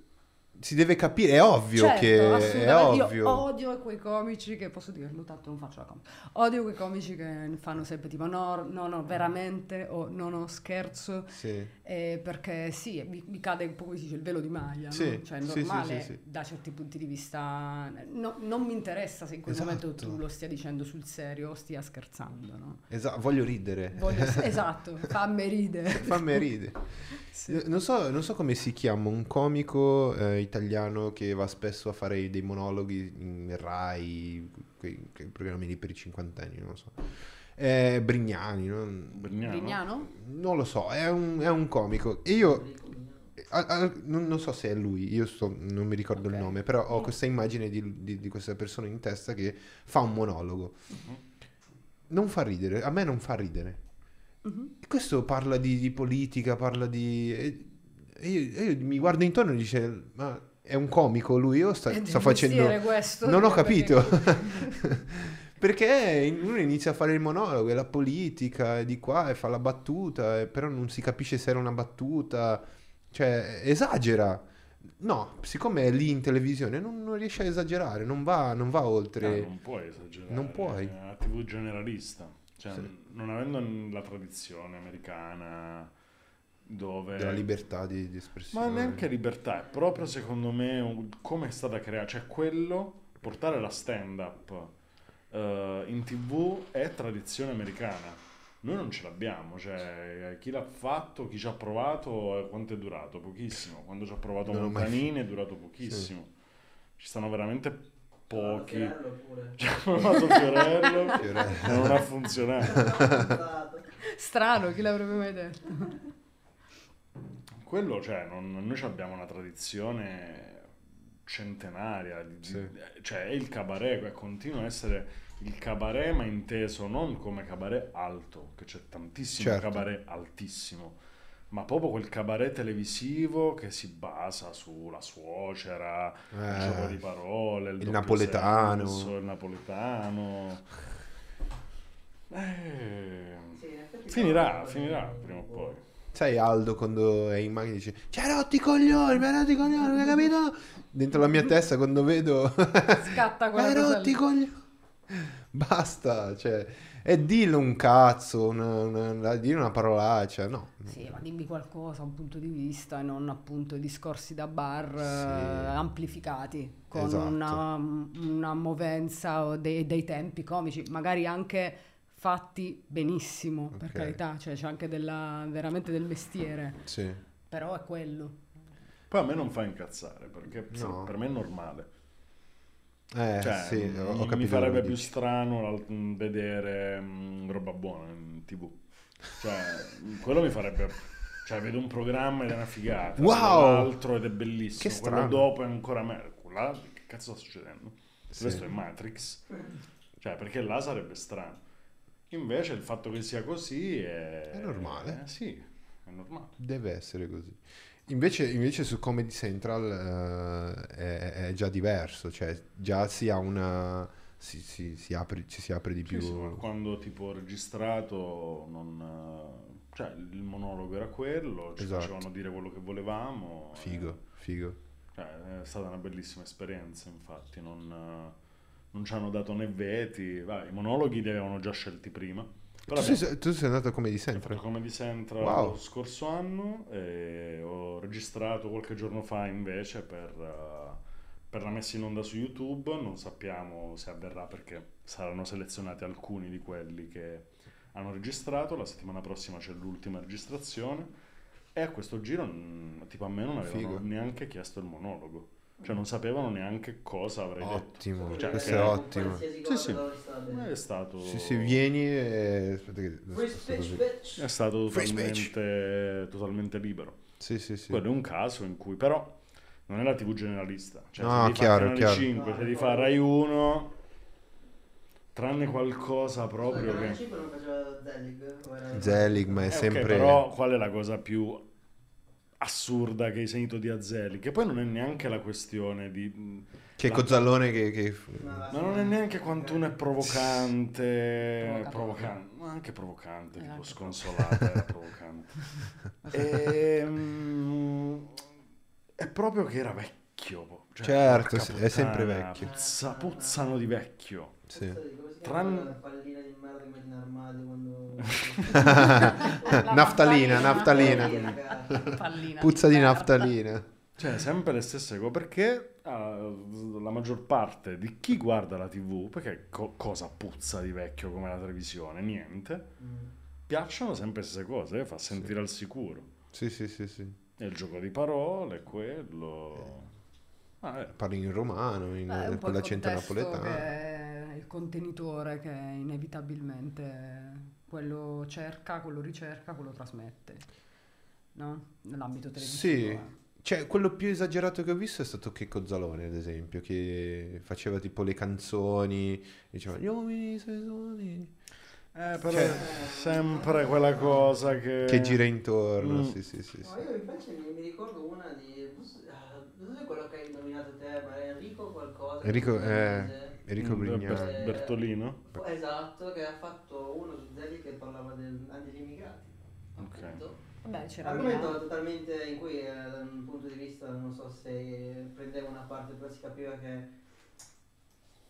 si deve capire, è ovvio Certo, che è ovvio. Io odio quei comici che posso dirlo, tanto non faccio la comica. Odio quei comici che fanno sempre tipo no, no, no, veramente o no, no, scherzo. Sì. eh, perché sì, mi, mi cade un po' come si dice il velo di maglia, no? Sì, cioè è normale sì, da certi punti di vista. no- non mi interessa se in quel momento Esatto. tu lo stia dicendo sul serio o stia scherzando, no? Esa- voglio ridere. Voglio- esatto, fammi ridere. Fammi ridere. Sì. Non so, non so come si chiama un comico eh, italiano che va spesso a fare dei monologhi in Rai, quei, quei programmi lì per i cinquantenni, non lo so. Eh, Brignani, no? Brignano? Vignano? non lo so, è un, è un comico. E io a- a- non, non so se è lui, io sto- non mi ricordo Ok. il nome, però ho questa immagine di, di- di questa persona in testa che fa un monologo. Mhm. Non fa ridere, a me non fa ridere. Mhm. E questo parla di, di politica, parla di... E, e io, e io mi guardo intorno e dice, ma è un comico lui o sta, sta facendo... questo, Non ho perché- capito. Perché uno inizia a fare il monologo, è la politica, è di qua, e fa la battuta, e però non si capisce se era una battuta, cioè esagera. No, siccome è lì in televisione non, non riesce a esagerare, non va, non va oltre. No, non puoi esagerare. Non puoi. È una TV generalista. Cioè, Sì. non avendo la tradizione americana dove... della libertà di, di Ma espressione. neanche libertà, è proprio secondo me un- come è stata creata, cioè quello, portare la stand-up eh, in tv è tradizione americana. Noi non ce l'abbiamo, cioè chi l'ha fatto, chi ci ha provato, eh, quanto è durato? Pochissimo. Quando ci ha provato Non ho mai- Montanini è durato pochissimo. Ci stanno veramente pochi. Fiorello pure. Ci ha provato Fiorello Fiorello. e non ha funzionato. Strano, chi l'avrebbe mai detto? Quello, cioè, non- noi abbiamo una tradizione centenaria, Sì. cioè è il cabaret, continua a essere il cabaret, ma inteso non come cabaret alto, che c'è tantissimo Certo. cabaret altissimo, ma proprio quel cabaret televisivo che si basa sulla suocera, il Eh, gioco di parole, il, doppio napoletano. senso, il napoletano. Eh, finirà, finirà prima o poi. Sai Aldo quando è in macchina dice Ci hai rotti i coglioni, mi hai rotti i coglioni, non hai capito? Dentro la mia testa quando vedo Scatta Mi quella hai cosa rotti i coglioni. Basta, cioè, e dillo un cazzo, una, una, dire una parolaccia, no. Sì, ma dimmi qualcosa, un punto di vista e non appunto i discorsi da bar Sì. eh, amplificati con Esatto. una, una movenza o dei, dei tempi comici, magari anche fatti benissimo, per Ok. carità, cioè c'è anche della, veramente del mestiere, Sì. però è quello. Poi a me non fa incazzare perché No. per me è normale. Eh, Cioè, sì, mi, ho, ho mi farebbe quello più dici. strano vedere mh, roba buona in tv. Cioè, mh, quello mi farebbe. Cioè, vedo un programma ed è una figata. Wow! l'altro ed è bellissimo. Che quello strano. dopo è ancora meglio. Là, che cazzo sta succedendo? Sì. Questo è Matrix. Cioè, perché là sarebbe strano. Invece il fatto che sia così è. È normale. eh, sì, è normale. Deve essere così. Invece, invece su Comedy Central eh, è, è già diverso, cioè già si ha una... Si, si- si apre, ci si apre di più. sì, quando tipo ho registrato non, eh, cioè il monologo era quello, ci Esatto. facevano dire quello che volevamo. Figo, figo. eh, cioè, è stata una bellissima esperienza, infatti, non, eh, non ci hanno dato né veti, vai, i monologhi li avevano già scelti prima. Però Tu sei, tu sei andato Comedy ho fatto Central? Comedy Central Wow. lo scorso anno e ho registrato qualche giorno fa invece per, eh, per la messa in onda su YouTube. Non sappiamo se avverrà perché saranno selezionati alcuni di quelli che hanno registrato. La settimana prossima c'è l'ultima registrazione. E a questo giro, mm, tipo a me non avevano Figo. neanche chiesto il monologo. Cioè non sapevano neanche cosa avrei detto. Ottimo, Cioè, questo che- è ottimo. Sì, sì. È stato, Sì, sì, vieni e... Aspetta che... Free speech, è stato totalmente, totalmente libero. Sì, sì, sì. Quello è un caso in cui però non è la TV generalista. Cioè, No, se devi chiaro, fare chiaro. Canale 5, se devi fare Rai 1, tranne qualcosa proprio Scusa, che... 5 non faceva Zelig? ma è Eh, sempre... però qual è la cosa più assurda che hai sentito di Azzeli? Che poi non è neanche la questione di... Che la- Cozzalone che... che- No, Ma non è neanche quantuno è provocante, provocante, ma anche provocante, Eh, tipo anche sconsolata era provocante. Ehm, è proprio che era vecchio. cioè, Certo, sì, è sempre vecchio. Puzza, puzzano di vecchio. Sì. Come si Tran- chiama la pallina di merda in armadio quando... Naftalina, naftalina. Pallina Puzza di merda. naftalina. Cioè, sempre le stesse cose, perché ah, la maggior parte di chi guarda la TV, perché co- cosa puzza di vecchio come la televisione? Niente. Mm. Piacciono sempre le stesse cose, eh, fa sentire al sicuro. Sì, sì, sì, sì. E il gioco di parole, quello... Ah, eh. Parli in romano, in Beh, quell'accento contesto napoletano. che è il contenitore che inevitabilmente quello cerca, quello ricerca, quello trasmette. No? Nell'ambito televisivo. Sì. eh. Cioè, quello più esagerato che ho visto è stato Checco Zalone, ad esempio, che faceva tipo le canzoni, diceva gli uomini sessuali, Eh, però Cioè- è sempre quella cosa che... che gira intorno, Mm. sì, sì, sì. sì. No, io invece mi, mi ricordo una di... Non so quello che hai indovinato te, ma era Enrico qualcosa. Enrico, eh, inglese. Enrico Brignani. Ber- Bertolino? Esatto, che ha fatto uno su Zeli che parlava del, degli immigrati. Ok. Vabbè, c'era Argomento totalmente in cui eh, da un punto di vista non so se prendeva una parte, però si capiva che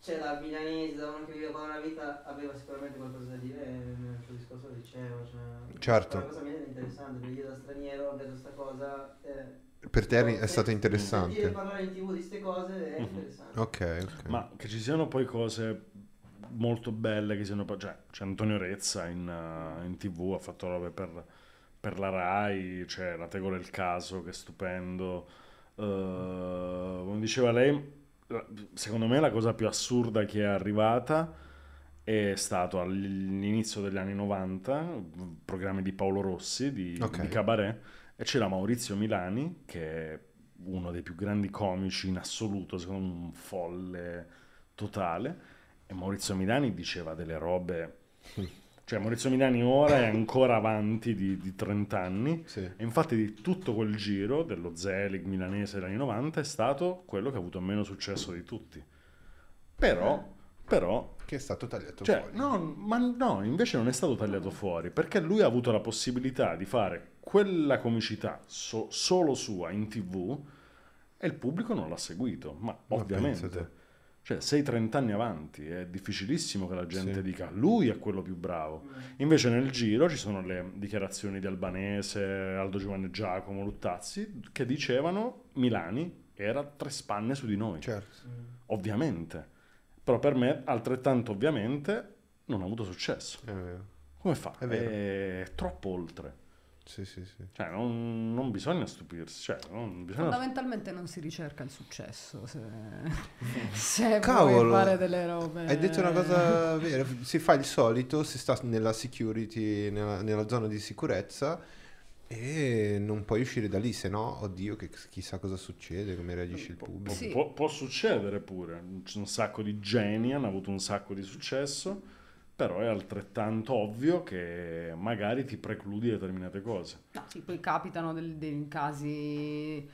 c'è la milanese, uno che viveva una vita, aveva sicuramente qualcosa da dire nel suo discorso lo diceva. Cioè, Certo. La cosa mi è interessante, perché io da straniero vedo questa cosa. Eh, Per te è stato Sentire interessante. parlare in tv di queste cose è Mhm. interessante. Ok, ok. Ma che ci siano poi cose molto belle che siano. Cioè, c'è Antonio Rezza in, uh, in tv, ha fatto robe per, per la Rai, c'è La Tegola del Caso che è stupendo. Uh, come diceva lei, secondo me la cosa più assurda che è arrivata è stato all'inizio degli anni 90, programmi di Paolo Rossi, di, Ok. di Cabaret, e c'era Maurizio Milani, che è uno dei più grandi comici in assoluto, secondo me un folle totale, e Maurizio Milani diceva delle robe... Cioè Maurizio Milani ora è ancora avanti di, di 30 anni, Sì. e infatti di tutto quel giro dello Zelig milanese degli anni 90 è stato quello che ha avuto meno successo di tutti. Però, però Che è stato tagliato cioè, fuori. no, ma no, invece non è stato tagliato fuori perché lui ha avuto la possibilità di fare quella comicità so- solo sua in tv e il pubblico non l'ha seguito. Ma Ma ovviamente, cioè, sei 30 anni avanti, è difficilissimo che la gente Sì. dica lui è quello più bravo. Invece nel giro ci sono le dichiarazioni di Albanese, Aldo Giovanni Giacomo, Luttazzi che dicevano Milani era tre spanne su di noi Certo. Ovviamente. Però per me, altrettanto ovviamente, non ha avuto successo. Come fa? È. È troppo oltre. Sì, sì, sì. Cioè, non, non bisogna stupirsi. Cioè, non bisogna... Fondamentalmente non si ricerca il successo se, se Cavolo, vuoi fare delle robe. Hai detto una cosa vera, si fa il solito, si sta nella security, nella, nella zona di sicurezza e non puoi uscire da lì, se no, oddio, che chissà cosa succede, come reagisce il Pu- pubblico. Sì. può, può succedere pure. C'è un sacco di geni hanno avuto un sacco di successo, però è altrettanto ovvio che magari ti precludi determinate cose. No, sì, poi capitano del- dei casi,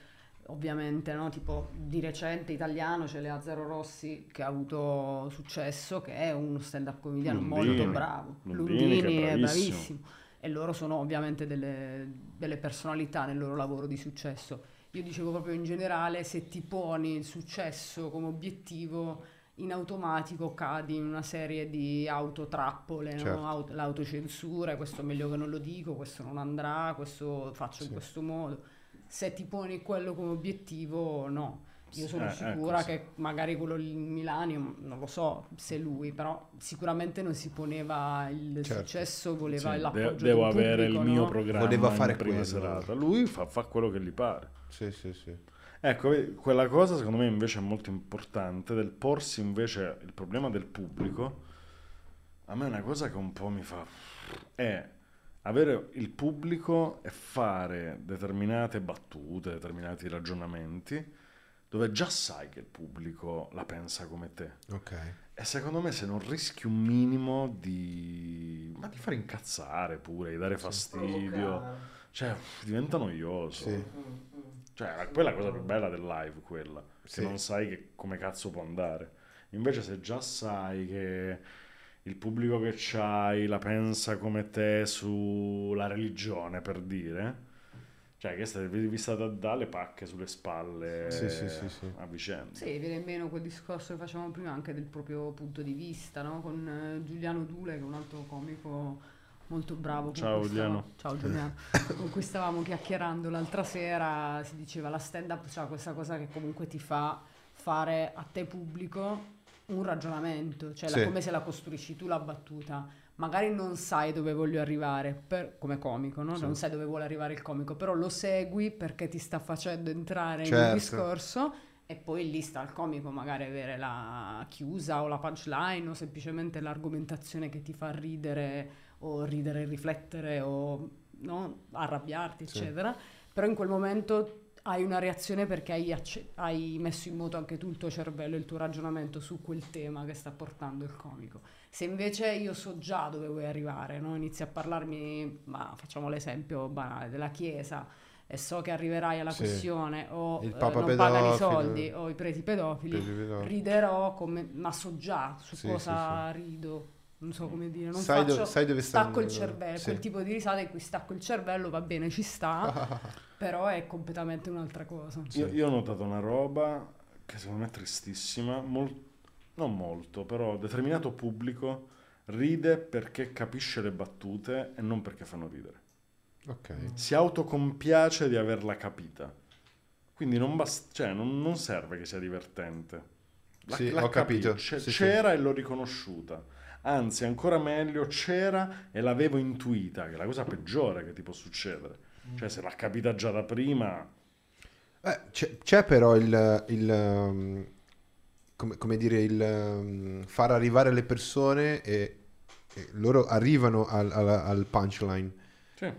ovviamente, no? Tipo di recente italiano c'è Lea Zero Rossi che ha avuto successo, che è uno stand-up comediano Lundini. molto bravo. Lundini, che è è bravissimo. bravissimo. E loro sono ovviamente delle, delle personalità nel loro lavoro di successo. Io dicevo proprio in generale, se ti poni il successo come obiettivo, in automatico cadi in una serie di autotrappole, no? Certo. Aut- l'autocensura, questo è meglio che non lo dico, questo non andrà, questo faccio in Sì. questo modo. Se ti poni quello come obiettivo, no. Io sono Eh, sicura ecco, sì. che magari quello in Milano, non lo so se lui, però sicuramente non si poneva il Certo. successo, voleva Sì, l'appoggio de- devo del avere il pubblico, mio no? programma Voleva in fare prima quello. serata. Lui fa, fa quello che gli pare. Sì, sì, sì. Ecco, quella cosa secondo me invece è molto importante del porsi invece il problema del pubblico. A me è una cosa che un po' mi fa è avere il pubblico e fare determinate battute, determinati ragionamenti dove già sai che il pubblico la pensa come te. Ok. E secondo me se non rischi un minimo di... ma di far incazzare pure, di dare fastidio, cioè diventa noioso. Sì. Cioè, quella è la cosa più bella del live, quella. Che Sì. non sai che, come cazzo può andare. Invece se già sai che il pubblico che c'hai la pensa come te sulla religione, per dire, cioè che stai vista da, dalle pacche sulle spalle Sì, sì, sì, sì. a vicenda. Sì, viene in meno quel discorso che facevamo prima anche del proprio punto di vista, no? Con eh, Giuliano Dule, che è un altro comico molto bravo. con Ciao, Giuliano. Ciao Giuliano. con cui stavamo chiacchierando l'altra sera, si diceva la stand-up c'ha questa cosa che comunque ti fa fare a te pubblico un ragionamento, cioè la- Sì. come se la costruisci tu la battuta. Magari non sai dove voglio arrivare, per- come comico, no? Sì. non sai dove vuole arrivare il comico, però lo segui perché ti sta facendo entrare Certo. nel discorso e poi lì sta il comico magari avere la chiusa o la punchline o semplicemente l'argomentazione che ti fa ridere o ridere e riflettere o no, arrabbiarti, Sì. eccetera. Però in quel momento hai una reazione perché hai, acce- hai messo in moto anche tu il tuo cervello e il tuo ragionamento su quel tema che sta portando il comico. Se invece io so già dove vuoi arrivare, no? inizi a parlarmi, ma facciamo l'esempio banale, della Chiesa e so che arriverai alla Sì. questione o Il eh, non pagano i soldi o i preti pedofili, Per rivedere. riderò come, ma so già su Sì, cosa rido. Non so come dire, non Sai, faccio, dove- sai dove sta stacco il cervello, Sì. quel tipo di risata in cui stacco il cervello va bene, ci sta, però è completamente un'altra cosa. Sì. Io, io ho notato una roba che secondo me è tristissima, mol- non molto, però determinato pubblico ride perché capisce le battute e non perché fanno ridere. Ok. Si autocompiace di averla capita. Quindi non, bast- cioè, non, non serve che sia divertente. Sì, l'ha ho capito. c'è- Sì, sì. c'era e l'ho riconosciuta. Anzi, ancora meglio, c'era e l'avevo intuita, che è la cosa peggiore che ti può succedere. Cioè, se l'ha capita già da prima, Eh, c'è, c'è però il, il, um, come, come dire, il um, far arrivare le persone e, e loro arrivano al, al- al punchline. sì.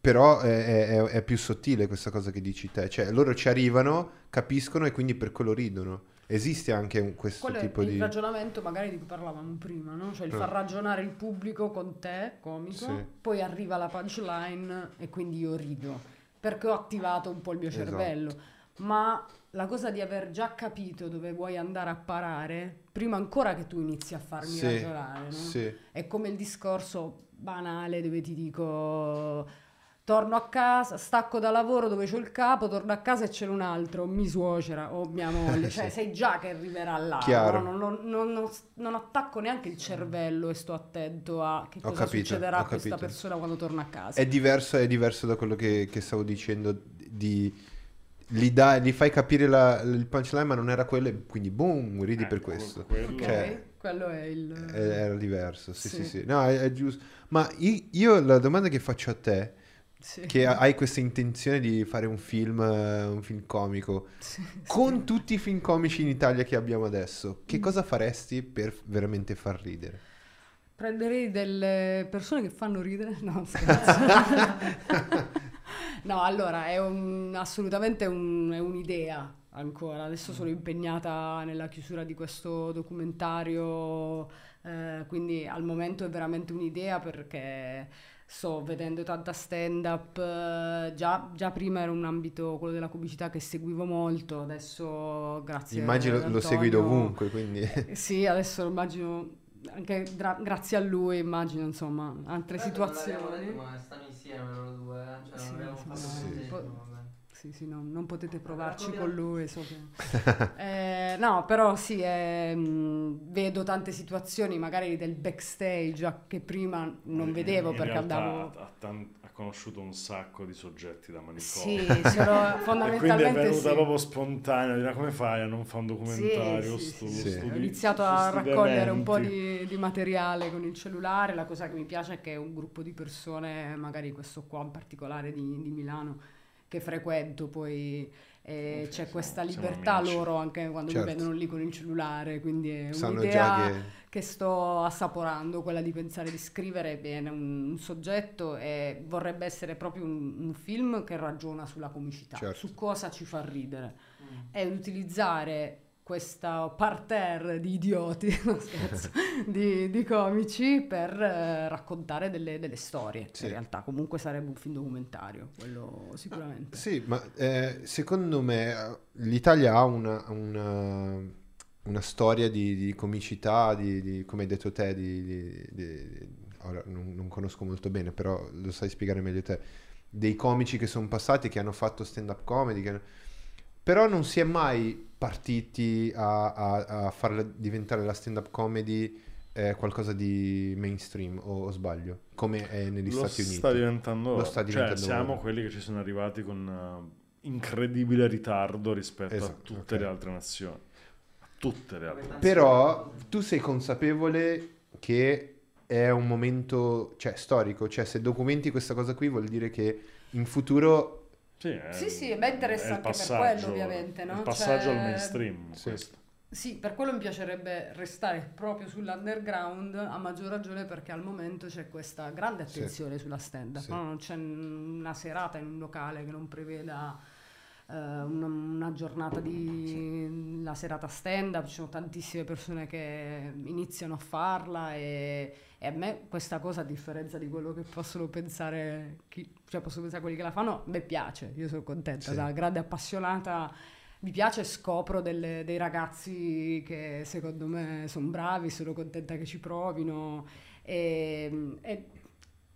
Però è, è- è più sottile questa cosa che dici te. Cioè, loro ci arrivano, capiscono e quindi per quello ridono. Esiste anche un- questo Quello è tipo il di... ragionamento magari di cui parlavamo prima, no? Cioè il Eh. far ragionare il pubblico con te, comico, Sì. poi arriva la punchline e quindi io rido, perché ho attivato un po' il mio Esatto. cervello. Ma la cosa di aver già capito dove vuoi andare a parare, prima ancora che tu inizi a farmi Sì, ragionare, no? sì. È come il discorso banale dove ti dico torno a casa, stacco da lavoro dove c'ho il capo, torno a casa e c'è un altro, mi suocera o mia moglie, cioè Sì. sai già che arriverà là, no? non, non- non- non- attacco neanche il cervello e sto attento a che Ho cosa capito, succederà a questa persona quando torna a casa. È diverso, è diverso da quello che, che stavo dicendo di... Gli, dai- gli fai capire la- il punchline ma non era quello e quindi boom, ridi per Ecco, questo. quello- Ok, cioè- quello è il... Eh, Era diverso, sì, sì, Sì. sì. No, è, è giusto. Ma i- io la domanda che faccio a te, sì. che ha- hai questa intenzione di fare un film, eh, un film comico, Sì, con sì. tutti i film comici in Italia che abbiamo adesso, che Mm. cosa faresti per veramente far ridere? Prenderei delle persone che fanno ridere? No, scherzo. no, allora, è un- assolutamente un- è un'idea ancora. Adesso sono impegnata nella chiusura di questo documentario, eh, quindi al momento è veramente un'idea perché sto vedendo tanta stand-up. eh, già, già prima era un ambito, quello della comicità, che seguivo molto, adesso grazie Immagino lo segui dovunque, quindi... eh, Sì, adesso immagino anche gra- grazie a lui immagino insomma altre non situazioni. detto, ma stanno insieme loro due, eh? cioè Sì, non abbiamo fatto sì. Po-. Sì, sì, no, non potete provarci con lui, so che... Eh, no, però sì, eh, vedo tante situazioni magari del backstage a- che prima non In- vedevo in perché andavo... Ha, ha tan- ha conosciuto un sacco di soggetti da manicomio. Sì, sono E quindi è fondamentalmente venuta sì. proprio spontanea, dire come fai a non fare un documentario? Sì, stu- sì, sì. studi- Ho iniziato a raccogliere un po' di, di materiale con il cellulare. La cosa che mi piace è che è un gruppo di persone, magari questo qua in particolare di, di Milano, che frequento, poi e c'è questa libertà loro anche quando Certo. mi vedono lì con il cellulare, quindi è Sanno un'idea che... che... sto assaporando, quella di pensare di scrivere bene un, un soggetto e vorrebbe essere proprio un, un film che ragiona sulla comicità, Certo. su cosa ci fa ridere Mm. e utilizzare questa parterre di idioti, no, scherzo, di, di comici per eh, raccontare delle, delle storie. Sì. In realtà, comunque sarebbe un film documentario, quello sicuramente. Sì, ma eh, secondo me l'Italia ha una, una, una storia di, di comicità, di, di- come hai detto te, ora non, non conosco molto bene, però lo sai spiegare meglio te, dei comici che sono passati, che hanno fatto stand-up comedy, che però non si è mai partiti a, a, a farla diventare la stand-up comedy eh, qualcosa di mainstream, o, o sbaglio, come è negli Lo Stati Uniti. sta diventando Lo sta Cioè, diventando siamo ora. quelli che ci sono arrivati con eh, incredibile ritardo rispetto a Esatto, tutte ok. le altre nazioni. A tutte le altre. Però tu sei consapevole che è un momento, cioè, storico, cioè se documenti questa cosa qui vuol dire che in futuro Sì, è, Sì, sì, a me interessa è il anche per quello, ovviamente, no? Il passaggio Cioè- al mainstream. Sì. questo. Sì, per quello mi piacerebbe restare proprio sull'underground, a maggior ragione perché al momento c'è questa grande Sì. attenzione sulla stand-up, Sì. no? non c'è una serata in un locale che non preveda eh, una, una giornata di la serata stand-up, ci sono tantissime persone che iniziano a farla e, e a me questa cosa, a differenza di quello che possono pensare, chi, cioè possono pensare quelli che la fanno, a me piace, io sono contenta, Sì. da grande appassionata mi piace scopro delle- dei ragazzi che secondo me sono bravi, sono contenta che ci provino e, e-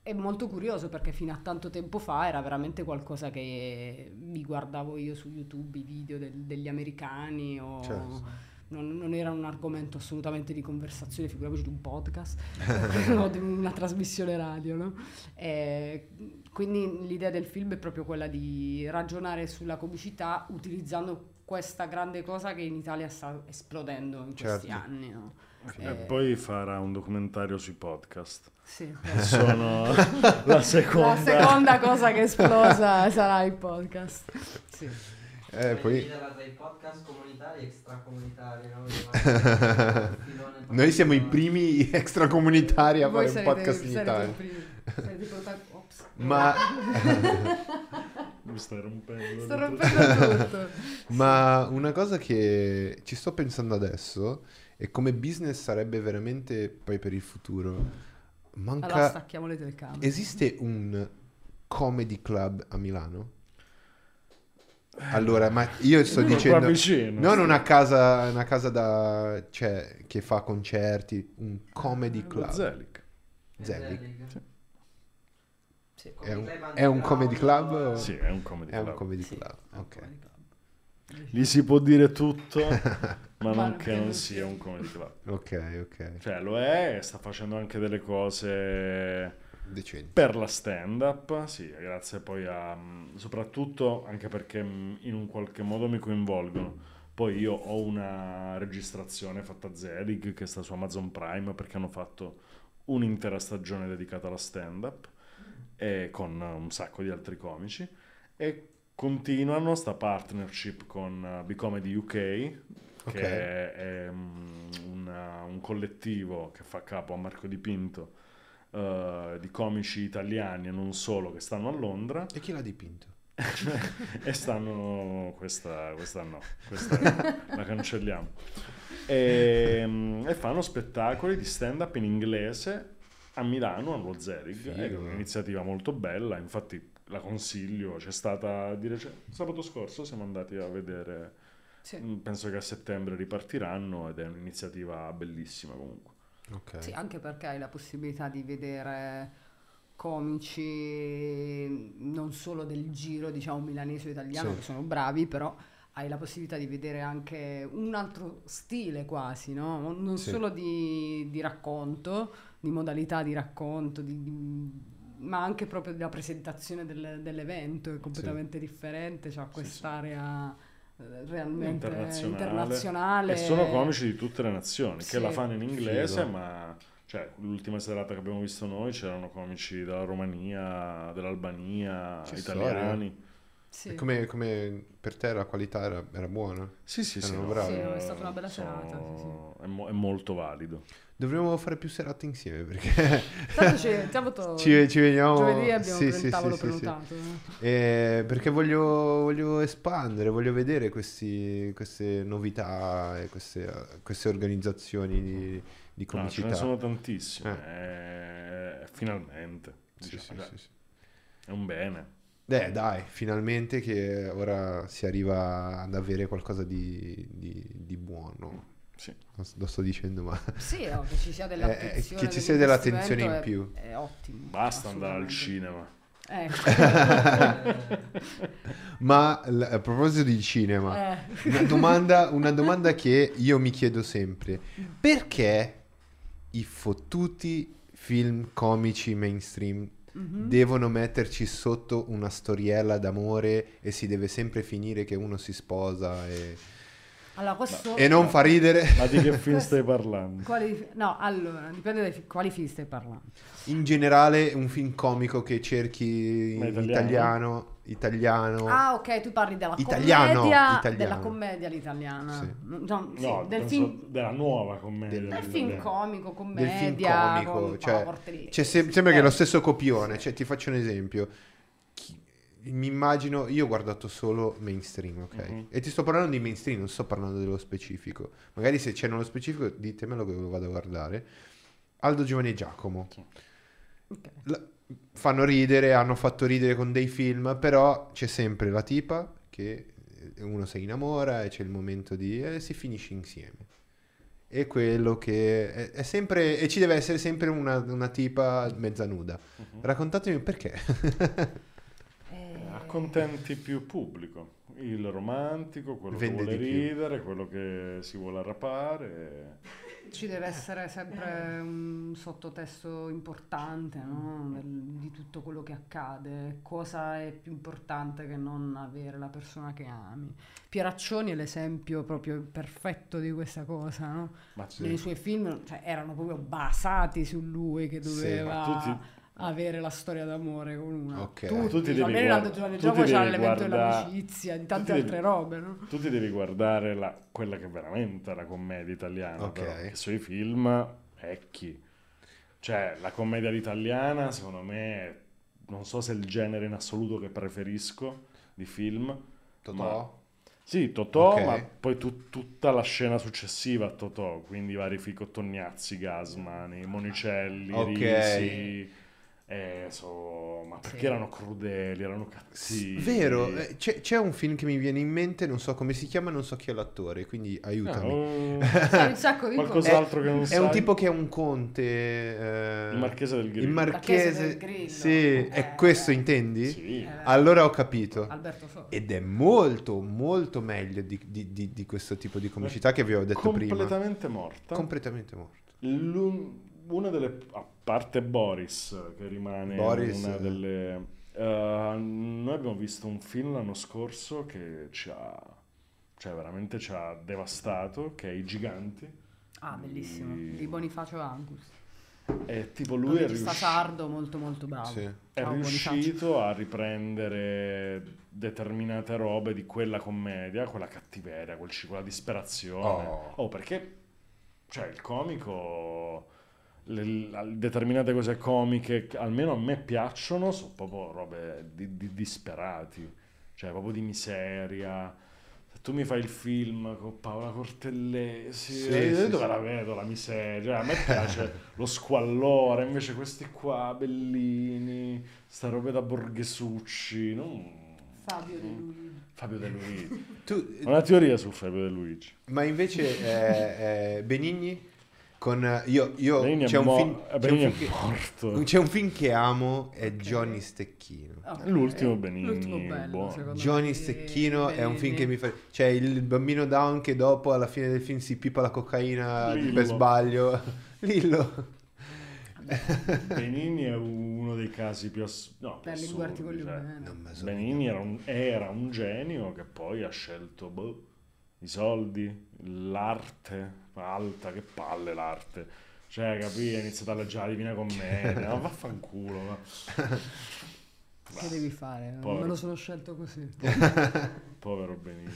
è molto curioso perché fino a tanto tempo fa era veramente qualcosa che mi guardavo io su YouTube, i video del- degli americani o... Certo. Non, non era un argomento assolutamente di conversazione, figuriamoci di un podcast o di una trasmissione radio, no? E quindi l'idea del film è proprio quella di ragionare sulla comicità utilizzando questa grande cosa che in Italia sta esplodendo in questi Certo. anni. no? E Eh, poi farà un documentario sui podcast. sì. Sono la seconda. La seconda cosa che esplosa sarà il podcast. Sì. Eh, poi... Dividerla tra i podcast comunitari e extracomunitari, no? Noi siamo i primi extracomunitari a Voi fare un podcast in Italia. Ma, Mi stai rompendo. Sto rompendo tutto. ma una cosa che ci sto pensando adesso e come business sarebbe veramente poi per il futuro. Manca... Allora stacchiamo le telecamere. Esiste un comedy club a Milano? Allora, ma io sto Uno qua dicendo... vicino. Non una casa, una casa da, cioè, che fa concerti, un comedy club. Zelig. Zelig. Sì. È un, è un comedy club? o- Sì, è un comedy È un club. comedy Sì, club, è un ok. comedy club. Lì si può dire tutto, ma non che non sia. un comedy club. Ok, ok. Cioè, lo è, sta facendo anche delle cose Decente. per la stand-up, sì, grazie poi a... soprattutto anche perché mh, in un qualche modo mi coinvolgono. Poi io ho una registrazione fatta a Zelig che sta su Amazon Prime perché hanno fatto un'intera stagione dedicata alla stand-up e con un sacco di altri comici e continuano sta partnership con uh, Becomedy UK che Ok. è mm, una- un collettivo che fa capo a Marco Di Pinto eh, di comici italiani e non solo che stanno a Londra E chi l'ha dipinto? e stanno questa, questa no questa la cancelliamo e, e fanno spettacoli di stand up in inglese a Milano allo Zelig Figo. è un'iniziativa molto bella infatti la consiglio c'è stata di recente sabato scorso siamo andati a vedere Sì. mm, penso che a settembre ripartiranno ed è un'iniziativa bellissima comunque Ok. Sì, anche perché hai la possibilità di vedere comici non solo del giro, diciamo, milanese o italiano, Sì. che sono bravi, però hai la possibilità di vedere anche un altro stile quasi, no? Non Sì. solo di, di racconto, di modalità di racconto, di- di- ma anche proprio della presentazione del- dell'evento, è completamente differente, c'ha quest'area realmente internazionale. internazionale. E sono comici di tutte le nazioni Sì. che la fanno in inglese, Figo. ma cioè, l'ultima serata che abbiamo visto noi c'erano comici dalla Romania, dell'Albania, Che italiani. Sì. Come, come per te la qualità era, era buona? Sì, sì, sì. Erano no, bravi. Sì, è stata una bella sono- serata, sì, È, mo- è molto valido. Dovremmo fare più serate insieme perché Tanto ci, sabato, ci, ci veniamo... giovedì abbiamo Sì, il sì, tavolo sì, sì, sì. prenotato. Eh, perché voglio, voglio espandere, voglio vedere questi- queste novità e queste, queste organizzazioni di, di No, ce comicità. ne sono tantissime. eh, finalmente. Sì, diciamo, sì, sì, sì. È un bene. Eh, dai, finalmente che ora si arriva ad avere qualcosa di, di- di buono. Sì. Non Lo sto dicendo, ma Sì, no, che ci sia dell'attenzione. Eh, che ci sia dell'attenzione in dell'investimento più. È, è ottimo. Basta andare al cinema. Eh, Ma a proposito di cinema, eh. una domanda, una domanda che io mi chiedo sempre: perché i fottuti film comici mainstream Mhm. devono metterci sotto una storiella d'amore e si deve sempre finire che uno si sposa e, Allora, questo... e non fa ridere? Ma di che film stai parlando? Quali... No, allora, dipende da quali film stai parlando. In generale, un film comico che cerchi in italiano? italiano, italiano. Ah, ok, tu parli della Italiano, commedia, italiano. della commedia all'italiana. Sì. No, sì, No, del film, della nuova commedia. Del- del del- film del- comico, del commedia, film comico, con cioè, Cioè, se- sembra che è Eh, lo stesso copione. Cioè, ti faccio un esempio. Mi immagino, io ho guardato solo mainstream, ok? Mhm. E ti sto parlando di mainstream, non sto parlando dello specifico. Magari se c'è nello specifico, ditemelo che lo vado a guardare. Aldo Giovanni e Giacomo. ok. La- fanno ridere, hanno fatto ridere con dei film, però c'è sempre la tipa che eh, uno si innamora e c'è il momento di... e si finisce insieme. E quello che... È, è sempre... E ci deve essere sempre una, una tipa mezza nuda. Mhm. Raccontatemi perché. Accontenti più pubblico. Il romantico, quello Vende che vuole di più. ridere, quello che si vuole arrapare. ci deve essere sempre un sottotesto importante no? Di tutto quello che accade. Cosa è più importante che non avere la persona che ami? Pieraccioni è l'esempio proprio perfetto di questa cosa, no? Ma Nei suoi film cioè, erano proprio basati su lui che Sì, doveva ti- avere la storia d'amore con una. Ok. Tutti, Tu ti devi almeno guarda- Aldo Giovanni tu Giacomo ti c'ha devi l'elemento guarda- dell'amicizia, di tante altre devi- robe, no? Tu ti devi guardare la- quella che veramente è la commedia italiana, Ok. però, i film vecchi. Cioè, la commedia all'italiana, secondo me, non so se è il genere in assoluto che preferisco di film. Totò? Sì, Totò, Ok. ma poi tu- tutta la scena successiva a Totò, quindi i vari Fico Tognazzi, Gasmani, Monicelli, Ok. Risi. Eh, so- ma perché Sì. erano crudeli, erano cattivi. Vero, eh, c'è, c'è un film che mi viene in mente, non so come si chiama, non so chi è l'attore, quindi aiutami. Sai un sacco di Qualcos'altro che non È sai. un tipo che è un conte. eh, Il Marchese del Grillo. Il Marchese marchese. del Grillo. Sì, Eh, è questo eh. intendi? Sì. Eh, Allora ho capito. Alberto Sordi. Ed è molto, molto meglio di, di- di- di questo tipo di comicità che vi avevo detto prima. completamente morta. Completamente morto. L'un- una delle a parte Boris che rimane Boris, una eh. delle eh, noi abbiamo visto un film l'anno scorso che ci ha cioè veramente ci ha devastato che è I Giganti Ah, bellissimo. Di- Di Bonifacio Angus. e tipo lui è, regista riusci- sardo molto molto bravo. Sì. è Ciao, Bonifacio. riuscito a riprendere determinate robe di quella commedia quella cattiveria quel ci- quella disperazione Oh. oh perché cioè il comico le, le- determinate cose comiche che almeno a me piacciono sono proprio robe di, di disperati. Cioè proprio di miseria. Se tu mi fai il film con Paola Cortellesi Sì, eh, sì, dove sì. la vedo la miseria? A me piace lo squallore invece questi qua bellini sta roba da borghesucci non... Fabio De Luigi. Fabio De Luigi. Tu, una teoria su Fabio De Luigi. ma invece eh, eh, Benigni con eh, io, io c'è, un mo- film, eh, c'è, un film che, c'è un film che amo è Ok. Johnny Stecchino. Ok. L'ultimo Benigni, L'ultimo bello, me, Johnny Stecchino è un film che mi fa. Cioè, il bambino down che dopo alla fine del film si pipa la cocaina Lillo. per sbaglio. Lillo. Benigni è uno dei casi più ass- no, Per assurdi, cioè. bene. Non me so Benigni era un, era un genio che poi ha scelto boh, i soldi, l'arte, alta, che palle l'arte. Cioè, capì, ha iniziato a leggere la Divina Commedia, ma vaffanculo. Ma. Che devi fare? Povero. Me lo sono scelto così. Povero Benigni.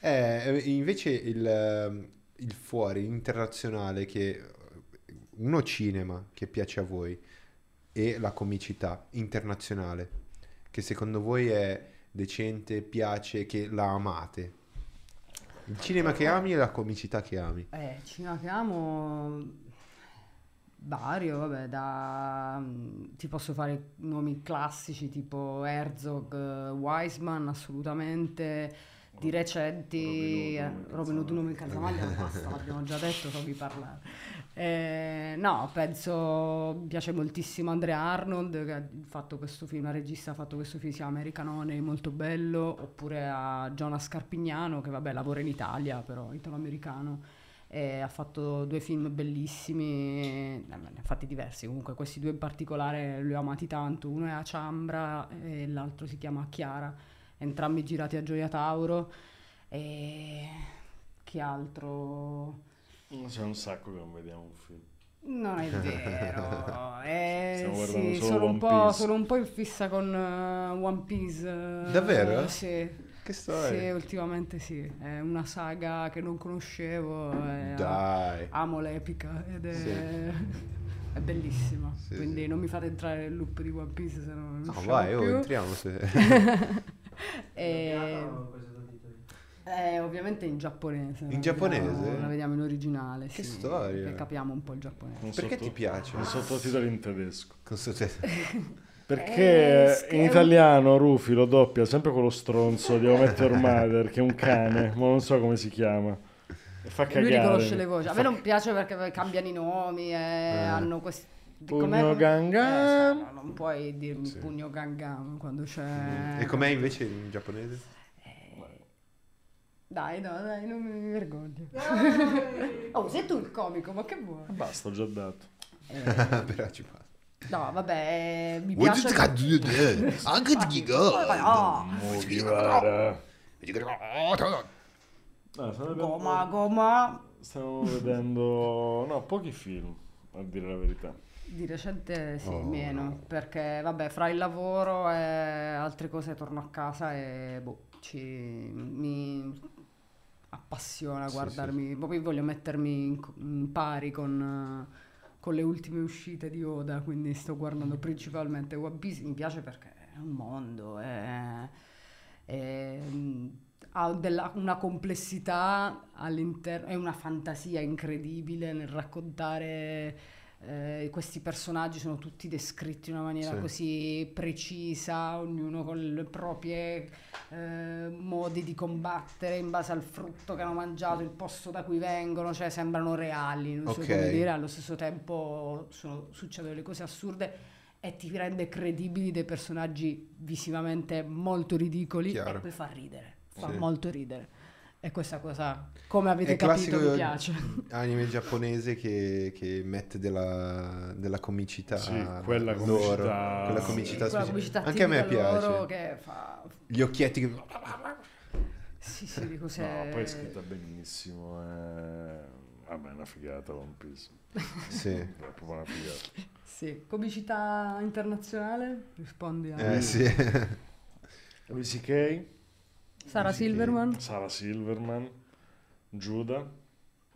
Eh, invece il, il fuori, internazionale, che uno cinema che piace a voi e la comicità internazionale, che secondo voi è decente, piace, che la amate. Il cinema che ami e la comicità che ami. Eh, cinema che amo vario, vabbè, da ti posso fare nomi classici tipo Herzog, eh, Wiseman, assolutamente. Di recenti, eh, Robin Hood non mi Calzamaglia, basta, l'abbiamo già detto, so di parlare. Eh, no, penso, mi piace moltissimo Andrea Arnold che ha fatto questo film, la regista ha fatto questo film, si chiama Americanone, molto bello, oppure a Jonas Scarpignano che vabbè lavora in Italia però, italo-americano, e ha fatto due film bellissimi, eh, ne ha fatti diversi comunque, questi due in particolare li ho amati tanto, uno è a Ciambra e l'altro si chiama Chiara, entrambi girati a Gioia Tauro e che altro... C'è un sacco che non vediamo un film. Non è vero, eh, sì, guardando solo sono, un One po', Piece. sono un po' in fissa con eh, One Piece. eh, Davvero? Sì, Che sì, storia? ultimamente sì, è una saga che non conoscevo, Dai. amo l'epica ed è, Sì. è bellissima, Sì, quindi sì. non mi fate entrare nel loop di One Piece se no non No, vai, oh, entriamo se... E- Doppiata o quei sottotitoli? Eh, ovviamente in giapponese. In la giapponese? vediamo- La vediamo in originale, Che sì, storia. perché capiamo un po' il giapponese. Con Perché ti piace? Con sottotitoli in tedesco. Con sotto- Perché Eh, in italiano Rufi lo doppia sempre quello stronzo di Your Mother, che è un cane, ma non so come si chiama. Fa cagare. lui riconosce le voci. A me non piace perché cambiano i nomi e hanno questi. Pugno Gangan. Eh, no, non puoi dirmi Sì. pugno gangan quando c'è. E com'è invece in giapponese? Dai, no, dai, non mi vergogno. oh, sei tu il comico, ma che vuoi? Basta, ho già dato. Eh, Però ci fa. no, vabbè, eh, mi piace. Anche di stiamo vedendo- goma, goma. Stiamo vedendo... No, pochi film, a dire la verità. Di recente sì, Oh, meno, no. perché vabbè, fra il lavoro e altre cose torno a casa e boh, ci, mi appassiona Sì, guardarmi, poi voglio mettermi in, in pari con, eh, con le ultime uscite di Oda, quindi sto guardando principalmente One Piece, mi piace perché è un mondo, è, è, mm, ha della- una complessità all'interno, è una fantasia incredibile nel raccontare eh, questi personaggi sono tutti descritti in una maniera Sì. così precisa, ognuno con le proprie eh, modi di combattere in base al frutto che hanno mangiato, il posto da cui vengono, cioè sembrano reali, non so Ok. come dire, allo stesso tempo sono- succedono delle cose assurde e ti rende credibili dei personaggi visivamente molto ridicoli Chiaro. e poi fa ridere, fa Sì. molto ridere. E questa cosa, come avete È capito, mi piace. anime giapponese che, che mette della, della comicità Sì, quella loro, comicità- quella Sì, comicità Quella specifica. pubblicità Anche a me piace. loro che fa... Gli occhietti che... Sì, sì, di cos'è... No, poi è scritta benissimo. È... Vabbè, è una figata One Piece. Sì. È proprio una figata. Sì, comicità internazionale? Rispondi a... Eh sì. Louis C.K., Sara Silverman, Sarah Silverman, Giuda.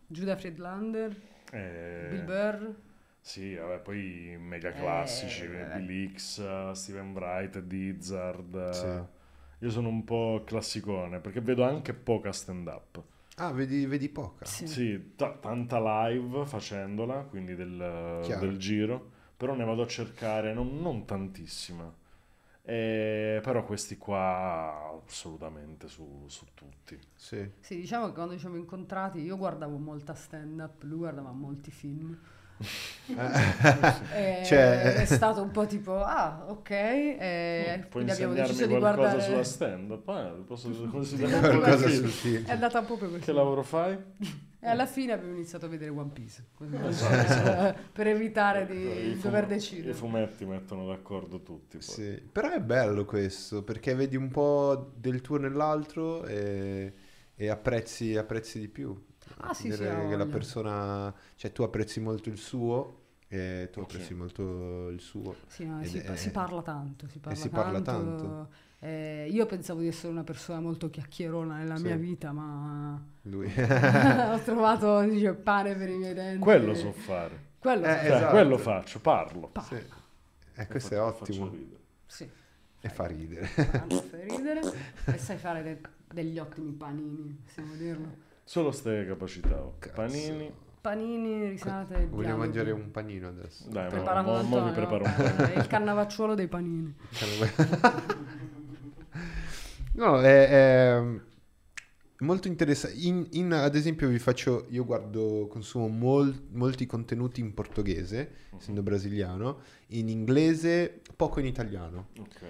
Giuda Friedlander, e- Bill Burr. Sì, vabbè, poi mega classici, Eh. Bill X, Steven Wright, Dizzard. Sì. Io sono un po' classicone perché vedo anche poca stand-up. Ah, vedi, vedi poca. Sì. Sì, ta- tanta live facendola, quindi del, del giro, però ne vado a cercare non, non tantissima. E- però questi qua assolutamente su, su tutti. Sì. Sì, diciamo che quando ci siamo incontrati io guardavo molta stand-up, lui guardava molti film. E Cioè- È stato un po' tipo, ah, ok, e Puoi abbiamo deciso di qualcosa guardare... sulla stand-up? Eh, posso consigliare Qualcosa sul film. film. È andata proprio così. Che lavoro fai? E alla fine abbiamo iniziato a vedere One Piece, così, Esatto. per evitare di I fum- dover I decidere. fumetti mettono d'accordo tutti. poi. Sì, però è bello questo perché vedi un po' del tuo nell'altro e, e apprezzi, apprezzi di più. Ah, sì, sì, che la persona, cioè tu apprezzi molto il suo e tu apprezzi molto il suo. Sì, no, si, è- si parla tanto, si parla si parla tanto. Eh, io pensavo di essere una persona molto chiacchierona nella Sì. mia vita, ma Lui. ho trovato dice, pane per i miei denti. Quello so fare. Quello Eh, so Cioè, fare. esatto. quello faccio, parlo. Pa- Sì. E E questo è ottimo. Sì, E fa ridere. fai ridere e sai fare de- degli ottimi panini, possiamo dirlo. Solo ste capacità. oh. Cazzo. Panini. Panini, risate e Voglio dialoghi. mangiare un panino adesso. Dai, mo, Prepara mo- mo Antonio, vi preparo un eh, il cannavacciuolo dei panini. No, è, è molto interessante. In, in- ad esempio, vi faccio. Io guardo, consumo mol- molti contenuti in portoghese, essendo brasiliano, in inglese, poco in italiano. Ok.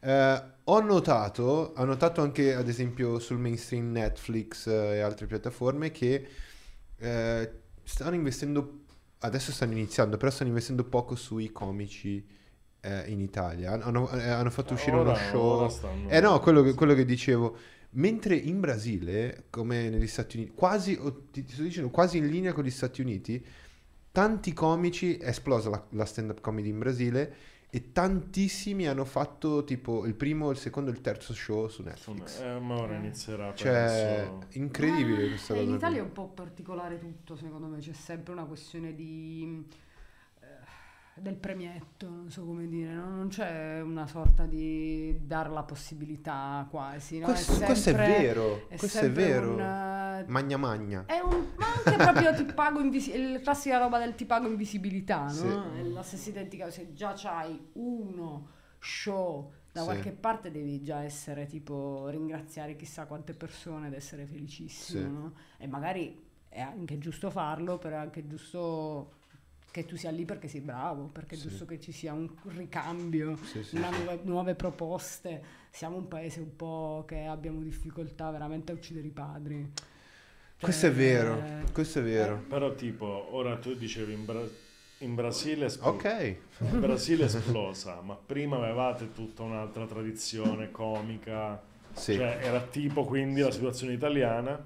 Eh, ho notato, ho notato anche ad esempio sul mainstream Netflix eh, e altre piattaforme che eh, stanno investendo, adesso stanno iniziando, però stanno investendo poco sui comici eh, in Italia. Hanno, eh, hanno fatto uscire Ora- uno show. Eh no, quello che, quello che dicevo. Mentre in Brasile, come negli Stati Uniti, quasi, ti, ti sto dicendo, quasi in linea con gli Stati Uniti, tanti comici, è esplosa la, la stand-up comedy in Brasile e tantissimi hanno fatto tipo il primo, il secondo e il terzo show su Netflix. Eh, ma ora inizierà. Cioè, penso. incredibile questa in cosa. Italia è un po' particolare tutto, secondo me, c'è sempre una questione di eh, del premietto, non so come dire, no? non c'è una sorta di dare la possibilità quasi, no? Questo, questo è sempre- vero, è questo è vero. un, Magna magna. È un, ma anche proprio ti pago invisi- la classica roba del ti pago invisibilità, no? Sì. È la stessa identica, se già c'hai uno show da Sì. qualche parte devi già essere tipo ringraziare chissà quante persone ed essere felicissimo, Sì. no? E magari è anche giusto farlo, però è anche giusto che tu sia lì perché sei bravo, perché è Sì. giusto che ci sia un ricambio, Sì, sì, una sì. nuove, nuove proposte. Siamo un paese un po' che abbiamo difficoltà veramente a uccidere i padri. Questo è Cioè, vero, eh, questo è vero. Però tipo, ora tu dicevi in, Bra- in Brasile è espl- Ok. in Brasile è esplosa, ma prima avevate tutta un'altra tradizione comica. Sì. Cioè, era tipo quindi la situazione italiana.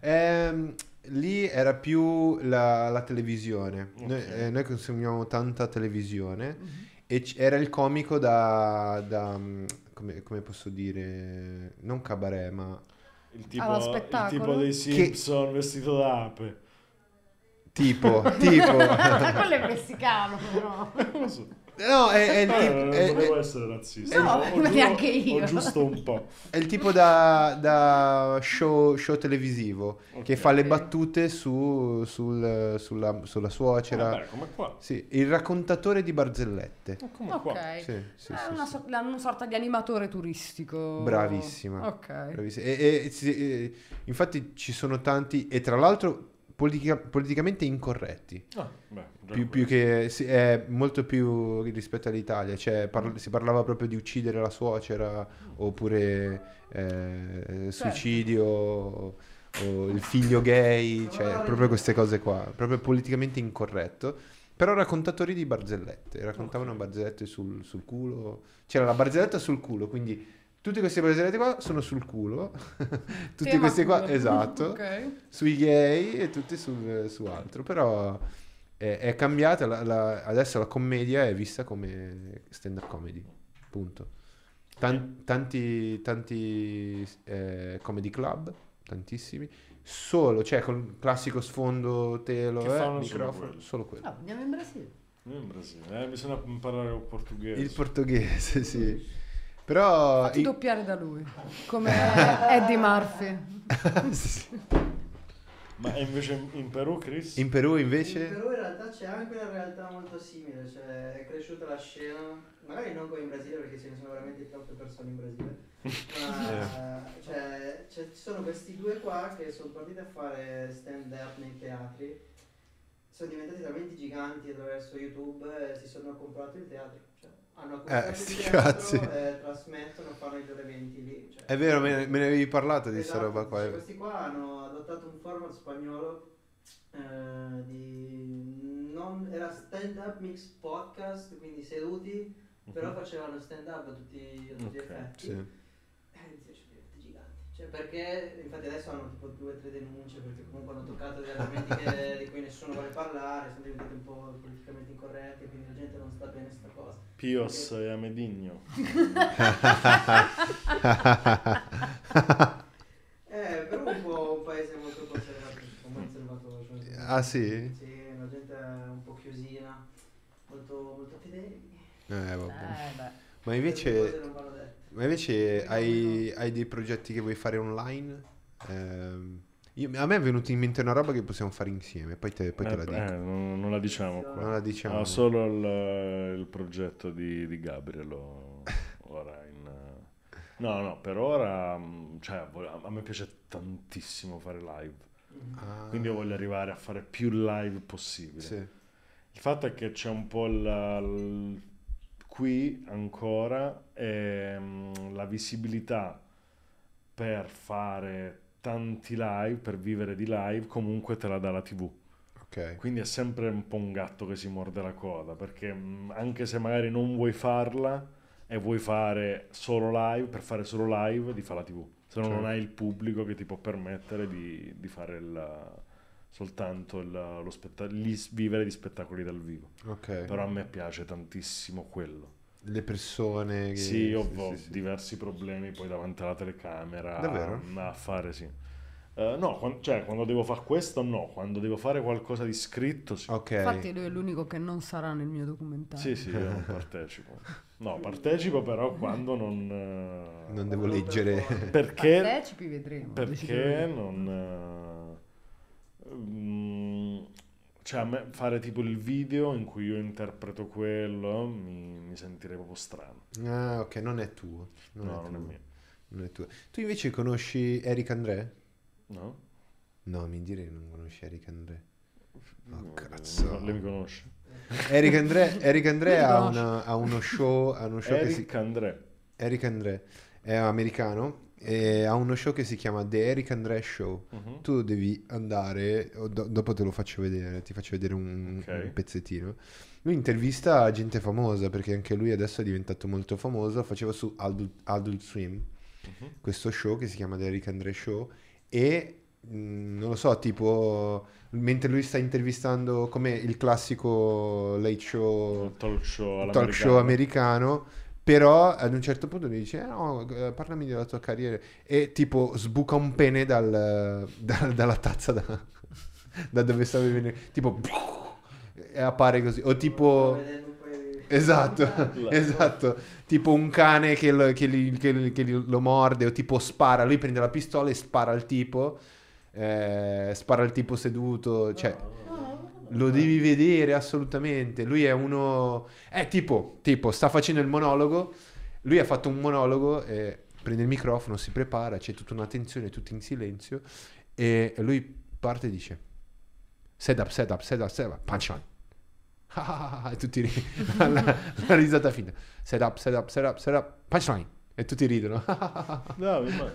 Ehm, lì era più la, la televisione. Noi, Ok. eh, noi consumiamo tanta televisione Mhm. e c- era il comico da, da, mm, come, come posso dire, non cabaret, ma Il tipo, il tipo dei Simpson vestito da ape. tipo, tipo. Quello è messicano, però. Non. No, è, è il Eh, tipo, non è- volevo è- essere razzista. No, o, giu- neanche io. giusto un po'. è il tipo da, da show, show televisivo che Ok. fa le battute su, sul- sulla, sulla suocera. Vabbè, come qua. Sì, il raccontatore di barzellette. Come Ok. qua. Sì, sì, è sì, una, sì. so- una sorta di animatore turistico. Bravissima. Ok. Bravissima. E, e- e- infatti ci sono tanti, e tra l'altro politica- politicamente incorretti, Ah, beh, più, più che sì, è molto più rispetto all'Italia, cioè par- si parlava proprio di uccidere la suocera oppure eh, Certo. suicidio o, o il figlio gay, cioè proprio queste cose qua, proprio politicamente incorretto. Però raccontatori di barzellette, raccontavano barzellette sul, sul culo, c'era la barzelletta sul culo, quindi tutte queste barzellette qua sono sul culo, tutte Tema queste qua, culo. esatto, Ok. sui gay e tutti sul- su altro, però è, è cambiata, la- la- adesso la commedia è vista come stand-up comedy, punto. Tan- tanti tanti eh, comedy club, tantissimi, solo, cioè con il classico sfondo telo, Che eh, fanno solo microfono, quello. solo quello. Ah, andiamo in Brasile. Noi in Brasile, eh, bisogna imparare il portoghese. Il portoghese, sì. Però... Fatti doppiare da lui, come Eddie Murphy. Ma invece in Perù, Chris? in Perù In invece... Perù in realtà c'è anche una realtà molto simile, cioè è cresciuta la scena, magari non come in Brasile perché ce ne sono veramente troppe persone in Brasile, ma cioè, c'è- ci sono questi due qua che sono partiti a fare stand up nei teatri, sono diventati talmente giganti attraverso YouTube e si sono comprati il teatro, cioè, hanno Eh, sti cazzi. e trasmettono, fanno i loro eventi lì. Cioè. È vero, me ne, me ne avevi parlato di questa Esatto, roba qua. questi qua hanno adottato un format spagnolo eh, di non, era stand up mix podcast, quindi seduti, però facevano stand up a tutti, a tutti gli Ok, effetti. Sì. Eh, inizia a diventare giganti. Cioè, perché infatti adesso hanno tipo due o tre denunce perché comunque hanno toccato degli argomenti che- di cui nessuno vuole parlare, sono diventati un po' politicamente incorretti, quindi la gente non sta bene sta cosa. Pios e Amedigno. Eh, però è un po' un paese molto conservato, conservato cioè, Ah, sì? Sì, la gente è un po' chiusina, molto, molto fedeli. Eh, vabbè. Eh, beh. Ma invece. Ma invece hai, hai dei progetti che vuoi fare online? Ehm, io- a me è venuta in mente una roba che possiamo fare insieme, poi te, poi te la Eh, dico. eh, non, non la diciamo qua. Non la diciamo. Ah, solo il, il progetto di, di Gabriel ora in... No, no, per ora, mh, cioè, a me piace tantissimo fare live, Mm. Ah, quindi io voglio arrivare a fare più live possibile. sì. Il fatto è che c'è un po' la- il- qui ancora ehm, la visibilità per fare tanti live, per vivere di live, comunque te la dà la TV. Ok. Quindi è sempre un po' un gatto che si morde la coda, perché mh, anche se magari non vuoi farla e vuoi fare solo live, per fare solo live, di fare la TV. Se no Certo. non hai il pubblico che ti può permettere di, di fare il- soltanto il- lo spetta- gli vivere di spettacoli dal vivo. Ok. Però a me piace tantissimo quello. Le persone che... Sì, io sì, ho sì, sì. diversi problemi poi davanti alla telecamera Davvero? a, a fare sì. Eh, no, quan- cioè quando devo fare questo no, quando devo fare qualcosa di scritto sì. Ok. Infatti lui è l'unico che non sarà nel mio documentario. Sì, sì, io non partecipo. No, partecipo però quando non... eh, Non devo Non per leggere... Perché, Partecipi, vedremo. perché non... eh, mm, cioè a me fare tipo il video in cui io interpreto quello mi, mi sentirei proprio strano. Ah, ok, non è tuo. Non no, è non è tuo. mio. Non è tuo. Tu invece conosci Eric André? No? No, mi direi che non conosci Eric André. Oh, No, cazzo. Lei mi conosce? Eric André, Eric André ha, una- ha uno show, ha uno show che si... Eric André. Eric André è americano e ha uno show che si chiama The Eric André Show. Mhm. Tu devi andare, do- dopo te lo faccio vedere, ti faccio vedere un, Ok. un pezzettino. Lui intervista gente famosa perché anche lui adesso è diventato molto famoso. Faceva su Adult, Adult Swim Mhm. questo show che si chiama The Eric André Show e mh, non lo so, tipo mentre lui sta intervistando come il classico late show talk show talk show americano. Però ad un certo punto mi dice: "Eh, No, parlami della tua carriera. E tipo sbuca un pene dal- dal- dalla tazza da, da dove stava venendo. Tipo, e appare così. O tipo. Esatto, esatto. Tipo un cane che, lo, che gli- che gli- che gli- lo morde. O tipo spara. Lui prende la pistola e spara al tipo. eh, spara al tipo seduto. Cioè, lo devi vedere assolutamente. Lui è uno. È tipo, tipo, sta facendo il monologo. Lui ha fatto un monologo, e prende il microfono, si prepara, c'è tutta una tensione, tutti in silenzio. E lui parte e dice: Set up, set up, set up, set up, punchline. E tutti ri- la, la risata finta. Set up, set up, set up, set up, punchline. E tutti ridono. No, ma-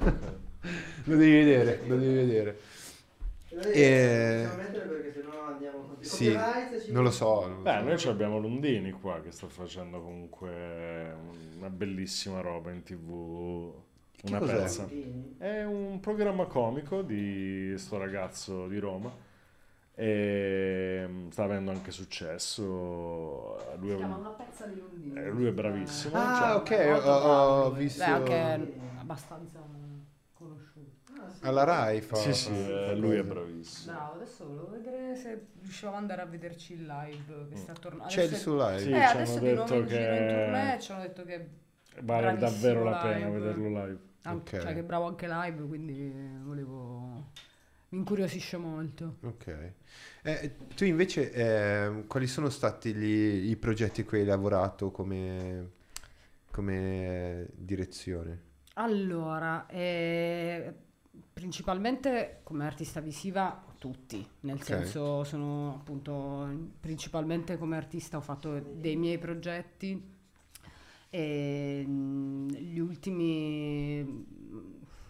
lo devi vedere, lo devi vedere. I sì, Non lo so. non lo Beh, so. noi abbiamo Lundini qua che sta facendo comunque una bellissima roba in tv. Che Una cos'è? pezza. È un programma comico di sto ragazzo di Roma e mm, sta avendo anche successo. Lui è, Si chiama un- una pezza di Lundini. eh, lui è bravissimo. Ah, cioè- ok, ho, ho visto. Beh, anche abbastanza conosciuto. Sì. Alla Rai fa. Sì, sì, eh, lui è bravissimo. Bravo, adesso volevo vedere se riuscivamo ad andare a vederci il live che sta tornando. C'è il Adesso- suo live. Sì, eh, ci hanno adesso di nuovo detto in giro in che- tournée ci hanno detto che Vale davvero la pena live. vederlo live. anche, Ok. cioè, che è bravo anche live, quindi volevo mi incuriosisce molto. Ok. Eh, tu invece, eh, quali sono stati gli- i progetti cui hai lavorato come, come direzione? Allora, eh, principalmente come artista visiva tutti, nel Ok. senso sono appunto principalmente come artista ho fatto dei miei progetti e mm, gli ultimi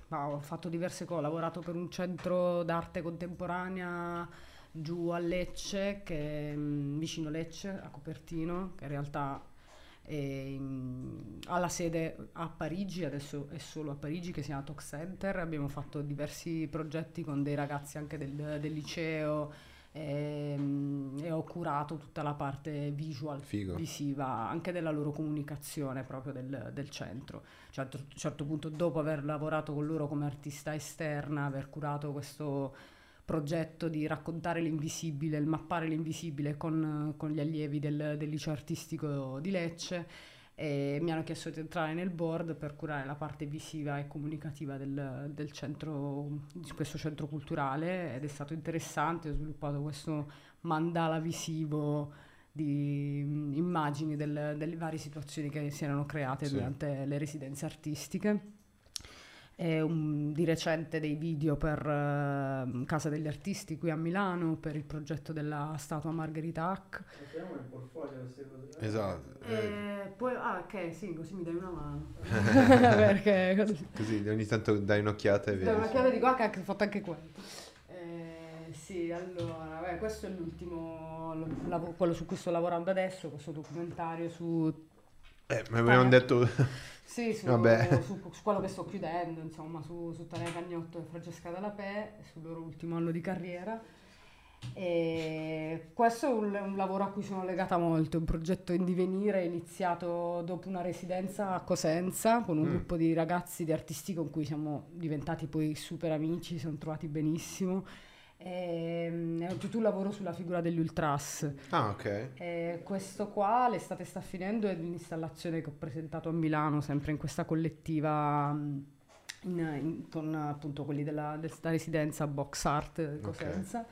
ma ho fatto diverse cose, ho lavorato per un centro d'arte contemporanea giù a Lecce, che mm, vicino Lecce, a Copertino, che in realtà e alla sede a Parigi, adesso è solo a Parigi che si chiama Talk Center, abbiamo fatto diversi progetti con dei ragazzi anche del, del liceo ehm, e, ho curato tutta la parte visual, Figo. visiva, anche della loro comunicazione proprio del, del centro. Cioè, a un certo punto, dopo aver lavorato con loro come artista esterna, aver curato questo progetto di raccontare l'invisibile, il mappare l'invisibile con, con gli allievi del, del liceo artistico di Lecce e mi hanno chiesto di entrare nel board per curare la parte visiva e comunicativa del, del centro, di questo centro culturale ed è stato interessante, ho sviluppato questo mandala visivo di mm, immagini del- delle varie situazioni che si erano create Sì. durante le residenze artistiche. E un- di recente dei video per eh, Casa degli Artisti qui a Milano per il progetto della statua Margherita Hack. Mettiamo nel portfolio queste cose. eh. Esatto. eh, E poi, ah, ok, sì, così mi dai una mano. Perché così. così ogni tanto dai un'occhiata e Dai vedi. una chiave di qua che ha anche fatto anche quello. Eh, sì, allora, beh, questo è l'ultimo, lo- quello su cui sto lavorando adesso, questo documentario su, Eh, ma avevamo detto... sì, su, su- su quello che sto chiudendo, insomma, su, su Tania Cagnotto e Francesca Dallapè, sul loro ultimo anno di carriera. E questo è un, un lavoro a cui sono legata molto, un progetto in divenire iniziato dopo una residenza a Cosenza con un Mm. gruppo di ragazzi di artisti con cui siamo diventati poi super amici, ci siamo trovati benissimo. E, è tutto un lavoro sulla figura degli ultras. Ah, ok. E questo qua, l'estate sta finendo, è l'installazione che ho presentato a Milano, sempre in questa collettiva mh, in- in- con appunto quelli della, della residenza Box Art Cosenza.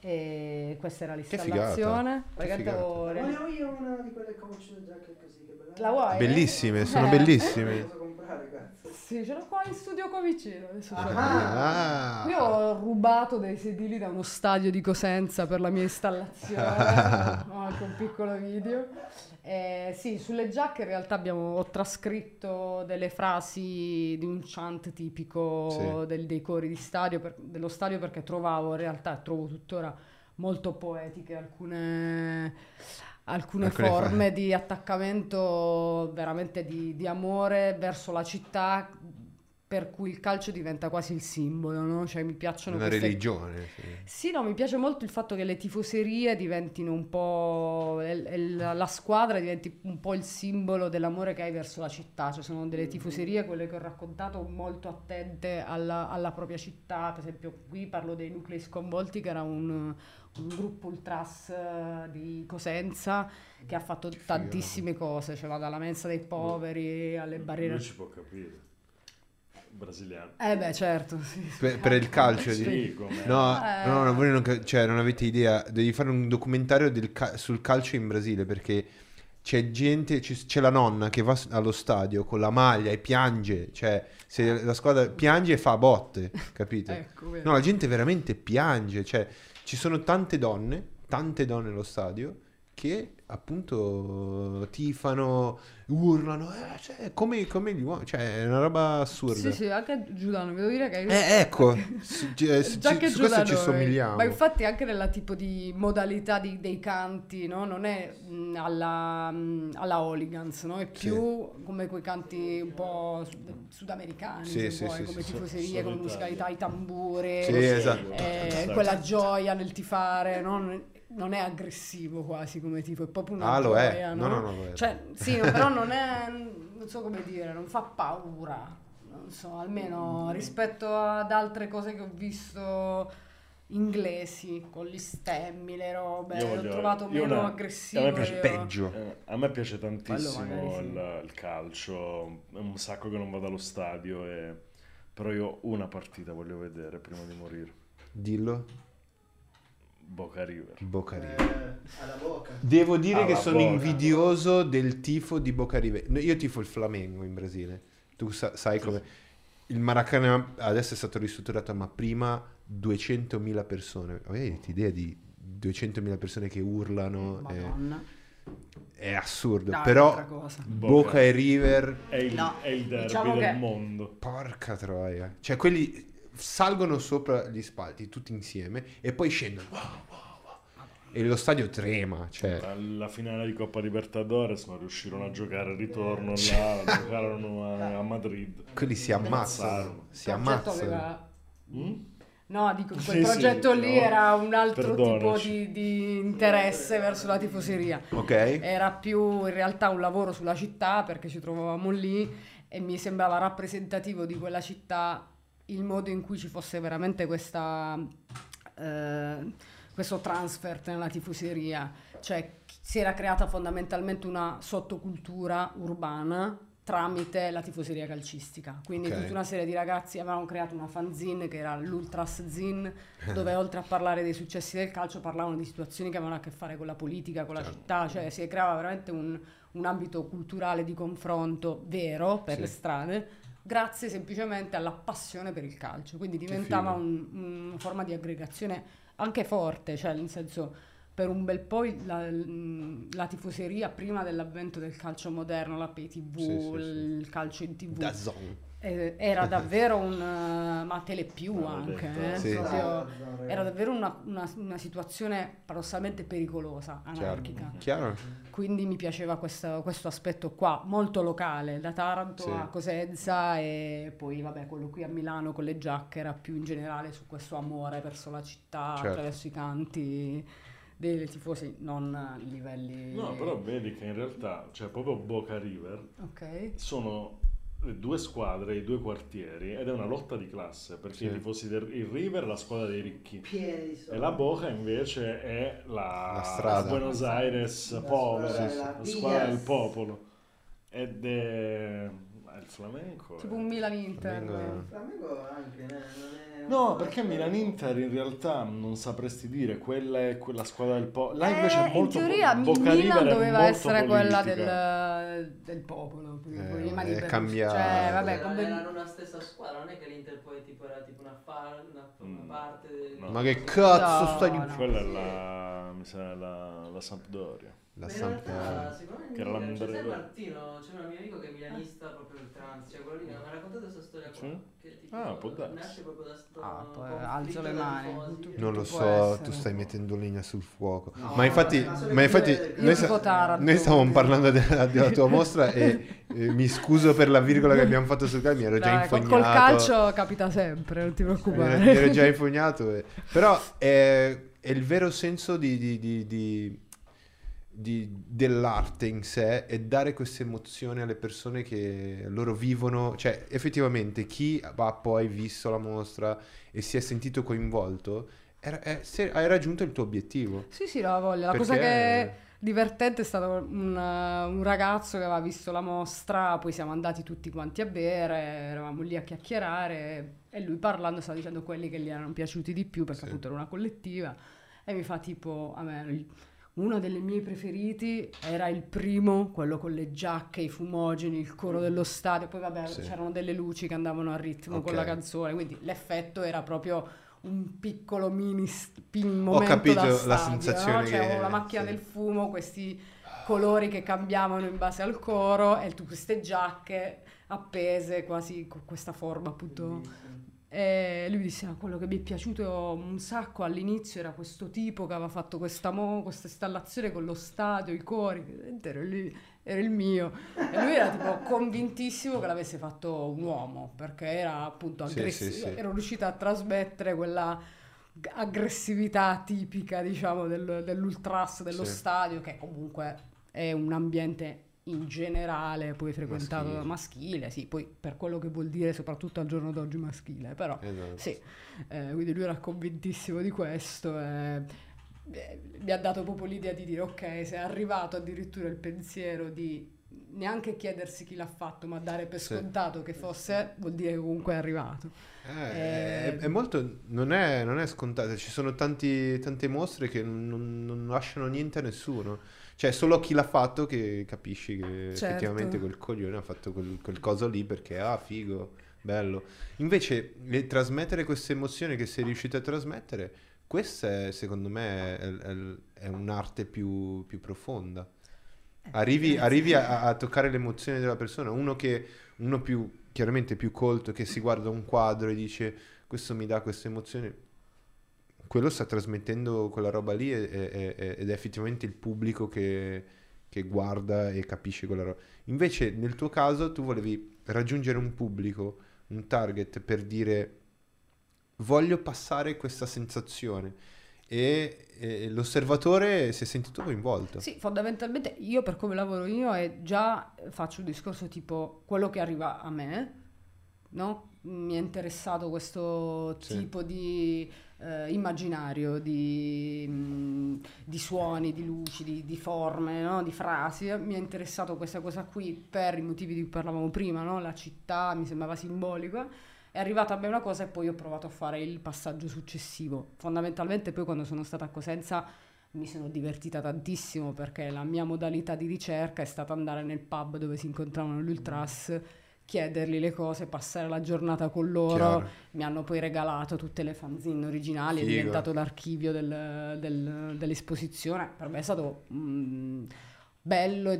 E questa era l'installazione. Voglio io una di quelle coach giacche così che bella. La vuoi? Bellissime, sono Eh. bellissime. Cazzo. Sì, ce l'ho qua in studio qua vicino. L'ho. Ah. Io ho rubato dei sedili da uno stadio di Cosenza per la mia installazione, ho anche un piccolo video. Eh, sì, sulle giacche in realtà abbiamo, ho trascritto delle frasi di un chant tipico Sì. del- dei cori di stadio, per- dello stadio perché trovavo in realtà, trovo tuttora molto poetiche alcune, alcune, Alcune forme di attaccamento, veramente di, di amore verso la città per cui il calcio diventa quasi il simbolo, no? Cioè mi piacciono Una queste... religione. sì. Sì, no, mi piace molto il fatto che le tifoserie diventino un po'. el- el- la squadra diventi un po' il simbolo dell'amore che hai verso la città. Cioè, sono delle tifoserie, quelle che ho raccontato, molto attente alla, alla propria città. Per esempio, qui parlo dei nuclei sconvolti, che era un, un gruppo ultras eh, di Cosenza che ha fatto tantissime cose. Cioè, va dalla mensa dei poveri alle barriere. Lui ci può capire. Brasiliano. Eh, beh, certo. Sì. Per, per il calcio. Sì, di-. No, Eh. no, no, voi non, cioè, non avete idea. Devi fare un documentario del ca- sul calcio in Brasile perché c'è gente, ci- c'è la nonna che va allo stadio con la maglia e piange. Cioè, se la squadra piange e fa botte, capito? Ecco. No, la gente veramente piange. Cioè, ci sono tante donne, tante donne allo stadio che appunto tifano, urlano, eh, cioè, come, come gli uomini. Cioè, è una roba assurda. Sì, sì, anche Giuliano, devo dire che... Eh, ecco, su, eh, su- Già ci- che su questo ci eh, somigliamo. Ma infatti anche nella tipo di modalità di- dei canti, no? Non è mh, alla, mh, alla hooligans, no? È Sì. più come quei canti un po' sud- sudamericani, Sì, se sì, vuoi, sì, come sì, tifoserie, come musicalità, i tamburi, Sì, esatto. eh, quella gioia nel tifare, no? Non- è aggressivo quasi come tipo, è proprio una Ah, lo è. gioia, No, no, no, lo è. Cioè, sì, no, però non è, non so come dire, non fa paura, non so, almeno rispetto ad altre cose che ho visto inglesi, con gli stemmi, le robe, Io l'ho voglio- trovato meno una- aggressivo. a me piace io. Peggio. Eh, a me piace tantissimo sì. il, il calcio, è un sacco che non vado allo stadio, e- però io una partita voglio vedere prima di morire. Dillo. Boca River. Boca River. Eh, alla bocca. Devo dire Alla che sono Boca. invidioso del tifo di Boca River. No, Io tifo il Flamengo in Brasile. Tu sa- sai come... Il Maracanã adesso è stato ristrutturato, ma prima 200.000 persone. Avete idea di 200.000 persone che urlano? È, Madonna. è assurdo. Dai, Però cosa. Boca e River, È il, No, è il derby diciamo del che- mondo. porca troia. Cioè quelli salgono sopra gli spalti tutti insieme e poi scendono. Wow, wow, wow. e lo stadio trema, cioè... Alla finale di Coppa Libertadores non riuscirono a giocare il ritorno là, giocarono a, a Madrid. Quelli si ammazzano, si ammazzano. aveva- Mm? No, dico, Sì, quel sì, progetto lì no. era un altro tipo Perdonaci. di, di interesse verso la tifoseria. Ok? Era più in realtà un lavoro sulla città perché ci trovavamo lì e mi sembrava rappresentativo di quella città il modo in cui ci fosse veramente questa, eh, questo transfer nella tifoseria. Cioè si era creata fondamentalmente una sottocultura urbana tramite la tifoseria calcistica. Quindi Ok. tutta una serie di ragazzi avevano creato una fanzine che era l'Ultras Zin, dove oltre a parlare dei successi del calcio parlavano di situazioni che avevano a che fare con la politica, con la Certo. città, cioè si creava veramente un, un ambito culturale di confronto vero per Sì. le strade, grazie semplicemente alla passione per il calcio. Quindi diventava un- una forma di aggregazione anche forte, cioè nel senso per un bel po' la, la tifoseria prima dell'avvento del calcio moderno, la pay tv, Sì, sì, sì. il calcio in tv, DAZN. Eh, era davvero un... eh, ma tele più L'ho anche, eh, Sì. proprio- era davvero una, una- una situazione paradossalmente pericolosa, anarchica. Chiaro? Quindi mi piaceva questo, questo aspetto qua, molto locale, da Taranto Sì. a Cosenza e poi vabbè quello qui a Milano con le giacche era più in generale su questo amore verso la città Certo. attraverso i canti dei tifosi, non a livelli... No, però vedi che in realtà, cioè proprio Boca River, Ok. sono due squadre, i due quartieri ed è una lotta di classe perché Sì. i tifosi del il River è la squadra dei ricchi e la Boca invece è la, La strada. Buenos Aires La povera, squadra Sì, sì. la della squadra del popolo ed è il flamenco. Tipo è- un Milan-Inter. Flamengo- Il Flamengo anche, eh, non è... No, perché Milan-Inter in realtà non sapresti dire, quella è quella squadra del popolo. Là Eh, invece è molto in teoria Boca Milan doveva molto essere quella politica. del, del popolo Eh, di è Berlusconi. cambiato. Cioè, vabbè, Berlusconi- erano una stessa squadra, non è che l'Inter poi tipo era tipo una, fa- una, una Mm. parte del... No. Ma che cazzo No, stai no. dicendo? Quella è la, mi sa, la, la Sampdoria. La Ma in Samp- realtà, secondo me Che era Milan, c'è Martino, c'è un mio amico che è milanista proprio il trans, cioè quello lì mi ha raccontato questa storia qua. Sì? Che tipo Ah, può darsi. nasce proprio da sto Ah, poi alzo le mani. Tu- Non lo so, essere. tu stai mettendo legna sul fuoco. No, ma infatti, ma sono ma infatti noi, Taranto. noi stavamo parlando della, della tua mostra e eh, mi scuso per la virgola che abbiamo fatto sul calcio, mi ero già Dai, infognato. col calcio capita sempre, non ti preoccupare. ero- mi ero già infognato. Però è, è il vero senso di, di- di- di- di- dell'arte in sé è dare questa emozione alle persone che loro vivono. Cioè, effettivamente, chi ha poi visto la mostra e si è sentito coinvolto era- è- se- hai raggiunto il tuo obiettivo. Sì, sì, la voglia. La Perché- cosa che è divertente è stato un, uh, un ragazzo che aveva visto la mostra, poi siamo andati tutti quanti a bere, eravamo lì a chiacchierare e lui parlando stava dicendo quelli che gli erano piaciuti di più perché Sì. appunto era una collettiva e mi fa tipo, a me uno dei miei preferiti era il primo, quello con le giacche, i fumogeni, il coro dello stadio, poi vabbè Sì. c'erano delle luci che andavano a ritmo con Ok. la canzone, quindi l'effetto era proprio un piccolo mini st- momento capito da la stadio, sensazione no? Cioè, che- la macchina sì. del fumo, questi colori che cambiavano in base al coro e tu queste giacche appese quasi con questa forma appunto. E lui disse: "Ah, Quello che mi è piaciuto un sacco all'inizio era questo tipo che aveva fatto questa, mo- questa installazione con lo stadio, i cori. Era, lì- era il mio. E lui era tipo convintissimo che l'avesse fatto un uomo perché era appunto Sì, aggressivo. sì, sì. Ero riuscita a trasmettere quella aggressività tipica, diciamo, del- dell'ultras dello Sì. stadio, che comunque è un ambiente in generale poi frequentato Maschile. da maschile, sì, poi per quello che vuol dire soprattutto al giorno d'oggi maschile, però Esatto. sì, eh, quindi lui era convintissimo di questo e eh, mi ha dato proprio l'idea di dire ok, se è arrivato addirittura il pensiero di neanche chiedersi chi l'ha fatto, ma dare per Sì. scontato che fosse, vuol dire che comunque è arrivato. Eh, Eh, è, è molto, non è, non è scontato, ci sono tanti- tante mostre che non, non lasciano niente a nessuno. Cioè, solo chi l'ha fatto che capisci che Certo. effettivamente quel coglione ha fatto quel, quel coso lì perché, ah, figo, bello. Invece, trasmettere queste emozioni che sei riuscito a trasmettere, questa è, secondo me è, è- è un'arte più, più profonda. Arrivi, grazie. arrivi a, a toccare le emozioni della persona, uno che uno più chiaramente più colto che si guarda un quadro e dice questo mi dà questa emozione quello sta trasmettendo quella roba lì e- e- e- ed è effettivamente il pubblico che, che guarda e capisce quella roba. Invece nel tuo caso tu volevi raggiungere un pubblico, un target per dire voglio passare questa sensazione e, e l'osservatore si è sentito coinvolto. Sì, fondamentalmente io per come lavoro io è già faccio un discorso tipo quello che arriva a me, no? Mi è interessato questo Sì. tipo di eh, immaginario, di, mh, di suoni, di luci, di, di forme, no? Di frasi. Mi è interessato questa cosa qui per i motivi di cui parlavamo prima, no? La città mi sembrava simbolica. È arrivata a me una cosa e poi ho provato a fare il passaggio successivo. Fondamentalmente poi quando sono stata a Cosenza mi sono divertita tantissimo perché la mia modalità di ricerca è stata andare nel pub dove si incontravano gli ultras, chiedergli le cose, passare la giornata con loro. Chiaro. Mi hanno poi regalato tutte le fanzine originali, è Figo. diventato l'archivio del- del- dell'esposizione. Per me è stato mm, bello e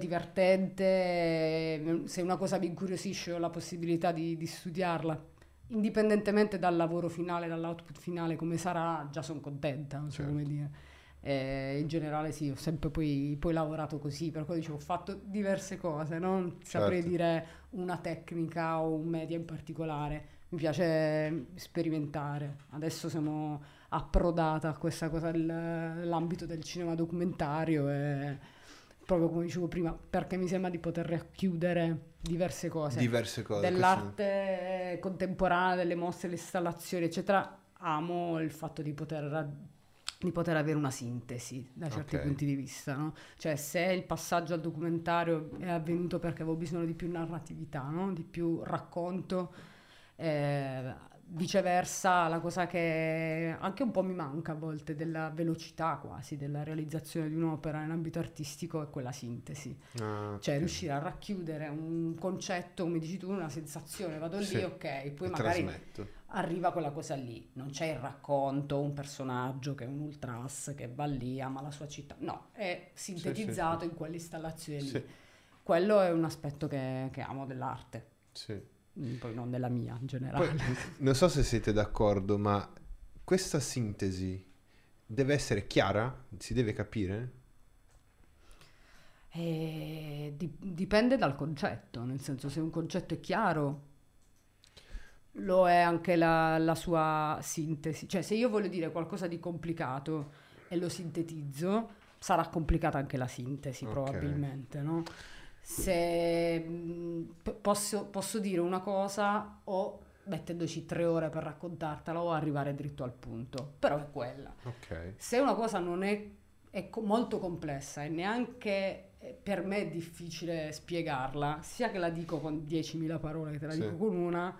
divertente. Se una cosa mi incuriosisce ho la possibilità di, di studiarla. Indipendentemente dal lavoro finale, dall'output finale, come sarà, già sono contenta, non so Certo. come dire. Eh, in generale sì, ho sempre poi, poi lavorato così, per cui dicevo, ho fatto diverse cose, non saprei Certo. dire una tecnica o un media in particolare. Mi piace sperimentare. Adesso siamo approdata a questa cosa dell'ambito del cinema documentario e proprio come dicevo prima, perché mi sembra di poter racchiudere diverse cose Diverse cose. dell'arte contemporanea, delle mostre, le installazioni, eccetera, amo il fatto di poter, di poter avere una sintesi da certi Ok. punti di vista, no? Cioè, se il passaggio al documentario è avvenuto perché avevo bisogno di più narratività, no? Di più racconto, eh, viceversa, la cosa che anche un po' mi manca a volte della velocità quasi della realizzazione di un'opera in ambito artistico è quella sintesi. Ah, Cioè ok. riuscire a racchiudere un concetto, come dici tu, una sensazione, vado lì, Sì. ok, poi magari trasmetto. Arriva quella cosa lì, non c'è il racconto, un personaggio che è un ultras che va lì, ama la sua città, no, è sintetizzato sì. in quell'installazione lì. Sì, Quello è un aspetto che, che amo dell'arte, sì. Mm, poi non della mia in generale. Poi, non so se siete d'accordo, ma questa sintesi deve essere chiara? Si deve capire? E di- dipende dal concetto, nel senso se un concetto è chiaro, lo è anche la, la sua sintesi. Cioè se io voglio dire qualcosa di complicato e lo sintetizzo, sarà complicata anche la sintesi Ok. probabilmente, no? Se p- posso, posso dire una cosa o mettendoci tre ore per raccontartela o arrivare dritto al punto, però è quella. Ok. Se una cosa non è, è co- molto complessa e neanche eh, per me è difficile spiegarla, sia che la dico con 10.000 parole che te la Sì. dico con una,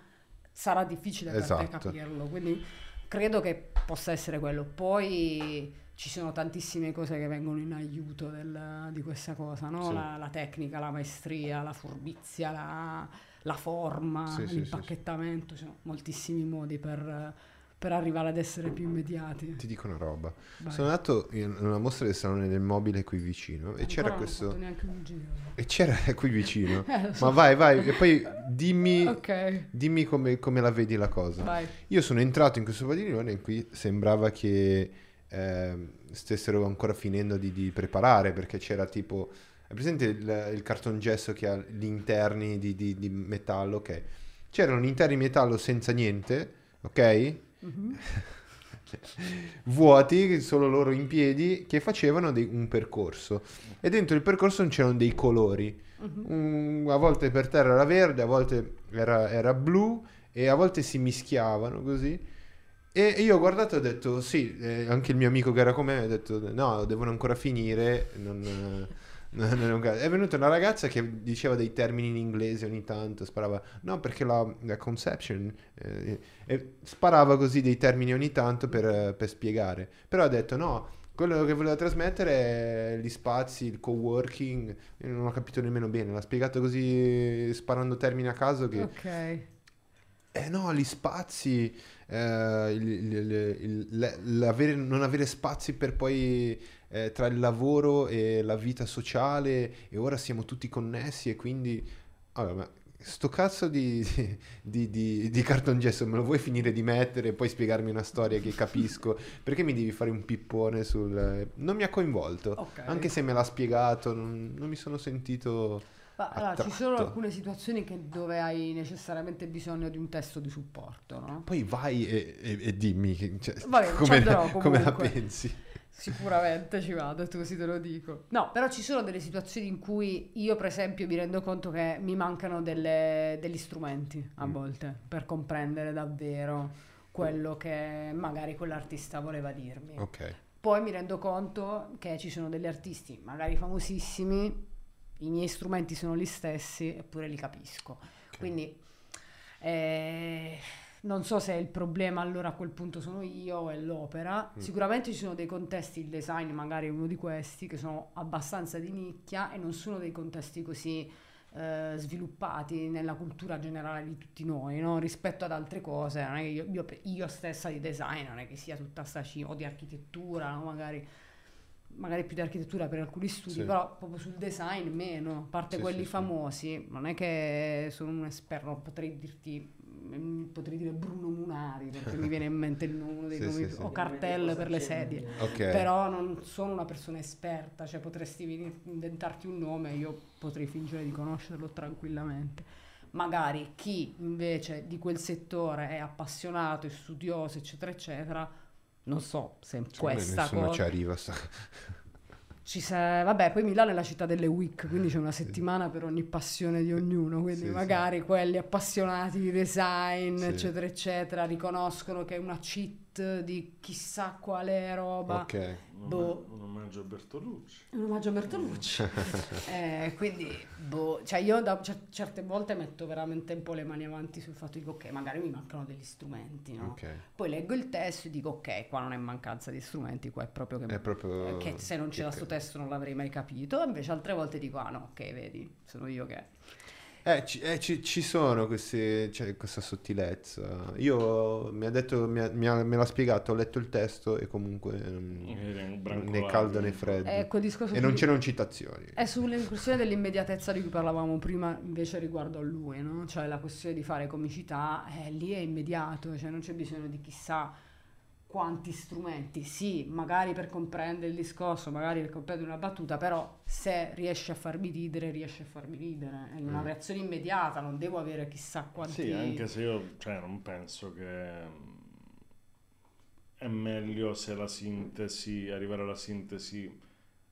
sarà difficile per te Esatto. capirlo. Quindi credo che possa essere quello. Poi ci sono tantissime cose che vengono in aiuto del- di questa cosa, no? Sì. la, la tecnica, la maestria, la furbizia, la, la forma, Sì, sì, sì, l'impacchettamento, ci sono moltissimi modi per, per arrivare ad essere più immediati. Ti dico una roba. Vai. Sono andato in una mostra del Salone del Mobile qui vicino e Ancora c'era non ho questo... fatto neanche un giro. E c'era qui vicino. Eh, so. Ma vai, vai, e poi dimmi, Ok, dimmi come, come la vedi la cosa. vai. Io sono entrato in questo padiglione in cui sembrava che ehm, stessero ancora finendo di, di preparare perché c'era tipo... È presente il, il cartongesso che ha gli interni di, di- di metallo? Ok. C'erano gli interni di metallo senza niente, ok? Mhm. vuoti, solo loro in piedi, che facevano dei- un percorso. E dentro il percorso c'erano dei colori. Mhm. Un- a volte per terra era verde, a volte era, era blu e a volte si mischiavano così. E io ho guardato e ho detto, sì, eh, anche il mio amico che era con me ha detto, no, devono ancora finire. non, eh, non è, un caso." È venuta una ragazza che diceva dei termini in inglese ogni tanto, sparava, no, perché la, la conception, eh, e sparava così dei termini ogni tanto per, eh, per spiegare. Però ha detto, no, quello che voleva trasmettere è gli spazi, il co-working, io non ho capito nemmeno bene, l'ha spiegato così sparando termini a caso che... Ok. Eh no, gli spazi, eh, il- il- il- non avere spazi per poi eh, tra il lavoro e la vita sociale e ora siamo tutti connessi e quindi... Allora, sto cazzo di, di, di, di cartongesso me lo vuoi finire di mettere e poi spiegarmi una storia che capisco? Perché mi devi fare un pippone sul... Non mi ha coinvolto, Ok. anche se me l'ha spiegato, non, non mi sono sentito... Ma, allora, ci sono alcune situazioni che- dove hai necessariamente bisogno di un testo di supporto, no? Poi vai e, e- e dimmi che- cioè, ci come, andrò come la pensi. Sicuramente ci vado, tu così te lo dico. No, però ci sono delle situazioni in cui io, per esempio, mi rendo conto che mi mancano delle- degli strumenti a Mm. volte per comprendere davvero quello che magari quell'artista voleva dirmi. Ok, Poi mi rendo conto che ci sono degli artisti, magari famosissimi, i miei strumenti sono gli stessi, eppure li capisco. Quindi eh, non so se il problema allora a quel punto sono io o è l'opera. Mm. Sicuramente ci sono dei contesti, il design magari è uno di questi, che sono abbastanza di nicchia e non sono dei contesti così eh, sviluppati nella cultura generale di tutti noi, no? rispetto ad altre cose. Non è che io, io- io stessa di design non è che sia tutta sta sci- o di architettura, no? magari magari più di architettura per alcuni studi, Sì. però proprio sul design meno, a parte Sì, quelli sì, sì. famosi, non è che sono un esperto, potrei dirti, mm, potrei dire Bruno Munari, perché mi viene in mente il nome- uno dei Sì, nomi, sì, sì. o cartelle per le sedie. ok. Però non sono una persona esperta, cioè potresti inventarti un nome e io potrei fingere di conoscerlo tranquillamente. Magari chi invece di quel settore è appassionato, è studioso, eccetera, eccetera, non so se Secondo questa nessuno cosa... ci arriva. sta- Ci sa- Vabbè, poi Milano è la città delle week, quindi c'è una settimana per ogni passione di ognuno, quindi Sì, sì. magari quelli appassionati di design, Sì. eccetera, eccetera, riconoscono che è una di chissà quale roba. Ok, Un, Boh. un omaggio a Bertolucci. Un omaggio a Bertolucci. Eh, quindi, boh, cioè io da cer- certe volte metto veramente un po' le mani avanti sul fatto di ok, magari mi mancano degli strumenti, no? ok. Poi leggo il testo e dico ok, qua non è mancanza di strumenti, qua è proprio che, È proprio... che se non c'era che- sto testo non l'avrei mai capito. Invece altre volte dico ah no, ok, vedi, sono io che... Eh, ci, eh, ci- ci sono queste, cioè, questa sottilezza. Io mi ha detto, mi ha- mi ha- me l'ha spiegato, ho letto il testo e comunque mm, né caldo né freddo. Discorso e non c'erano citazioni. È sulla questione dell'immediatezza di cui parlavamo prima invece riguardo a lui, no? Cioè la questione di fare comicità, eh, lì è immediato, cioè non c'è bisogno di chissà quanti strumenti. Sì, magari per comprendere il discorso, magari per comprendere una battuta, però se riesce a farmi ridere, riesce a farmi ridere. È una Mm. reazione immediata, non devo avere chissà quanti... Sì, anche se io cioè, non penso che mm, è meglio se la sintesi, arrivare alla sintesi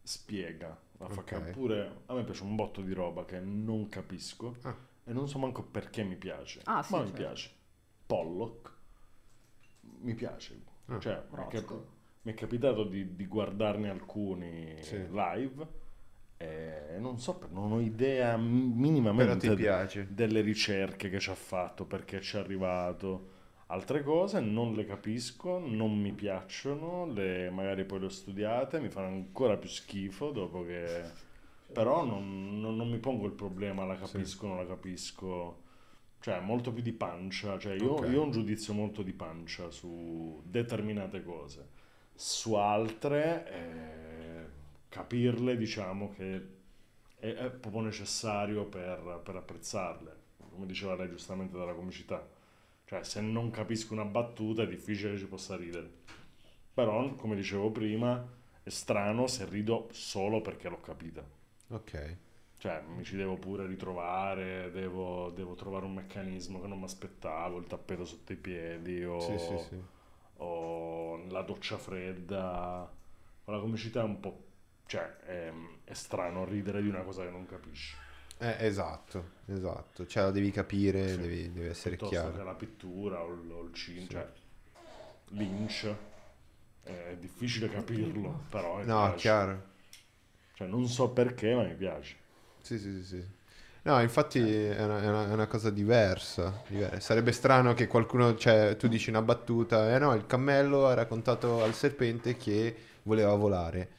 spiega. La fa Ok. cap- Pure a me piace un botto di roba che non capisco Ah. e non so manco perché mi piace. Ah, sì, ma mi certo. piace. Pollock mi piace. Ah. Cioè, mi è, cap- mi è capitato di, di guardarne alcuni Sì. live e non so, non ho idea minimamente piace. delle ricerche che ci ha fatto, perché ci è arrivato. Altre cose non le capisco, non mi piacciono, le- magari poi le ho studiate, mi fanno ancora più schifo dopo che... Però non, non- non mi pongo il problema, la capisco, non la capisco. Cioè, molto più di pancia. Cioè, io, Ok. io ho un giudizio molto di pancia su determinate cose. Su altre, eh, capirle, diciamo che è, è proprio necessario per, per apprezzarle. Come diceva lei giustamente dalla comicità. Cioè, se non capisco una battuta è difficile che ci possa ridere. Però, come dicevo prima, è strano se rido solo perché l'ho capita. Ok. Cioè, mi ci devo pure ritrovare, devo, devo trovare un meccanismo che non mi aspettavo, il tappeto sotto i piedi o, Sì, sì, sì. o la doccia fredda. Con la comicità è un po'... cioè, è, è strano ridere di una cosa che non capisci. Eh, esatto, esatto. Cioè la devi capire, Sì. devi, deve essere Piuttosto chiaro. che la pittura o il, o il cinema, Sì. cioè Lynch è difficile capirlo, però No, piace. chiaro. Cioè, non so perché, ma mi piace. Sì, sì, sì, sì. No, infatti è una, è una- è una cosa diversa, diver- Sarebbe strano che qualcuno, cioè, tu dici una battuta, eh no, il cammello ha raccontato al serpente che voleva volare.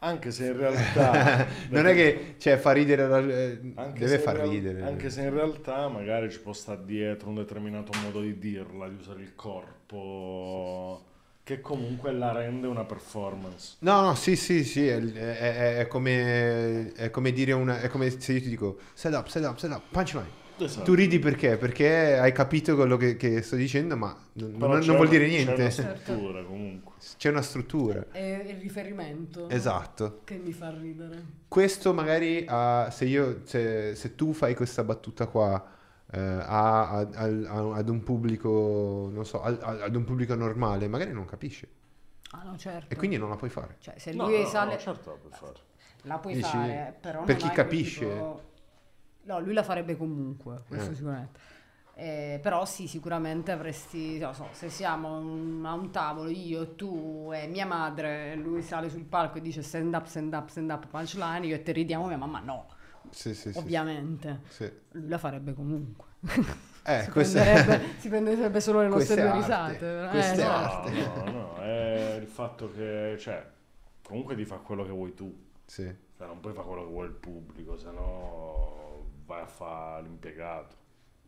Anche se in realtà... non è che, cioè, fa ridere, la- eh, deve far real- ridere. Anche se in realtà magari ci può stare dietro un determinato modo di dirla, di usare il corpo. Che comunque la rende una performance. No, no, sì, sì, sì, è, è- è come, è come dire una... è come se io ti dico set up, set up, set up, punchline. Esatto. Tu ridi perché? Perché hai capito quello che, che sto dicendo, ma non, non- vuol dire C'è una niente. struttura comunque. C'è una struttura. È il riferimento Esatto. che mi fa ridere. Questo magari ha- se, io, se, se tu fai questa battuta qua a- a- al- a- ad un pubblico, non so, ad un pubblico normale, magari non capisce Ah no, certo. e quindi non la puoi fare. Cioè, se No, lui no, sale... no, certo la puoi fare. La puoi Dici, fare, però per non chi capisce. tipo- No, lui la farebbe comunque, questo Eh. sicuramente. Eh, però sì, sicuramente avresti, non so, se siamo un- a un tavolo, io, tu e mia madre, lui sale sul palco e dice stand up, stand up, stand up, punchline, io e te ridiamo, mia mamma no, Sì, sì, ovviamente. sì. Lui la farebbe comunque. Eh, si, questo prenderebbe, si prenderebbe solo le nostre due risate. Questa è Eh, No, arte. no, no, è il fatto che, cioè, comunque ti fa quello che vuoi tu. Sì. Cioè, non puoi fare quello che vuole il pubblico, se no vai a fare l'impiegato.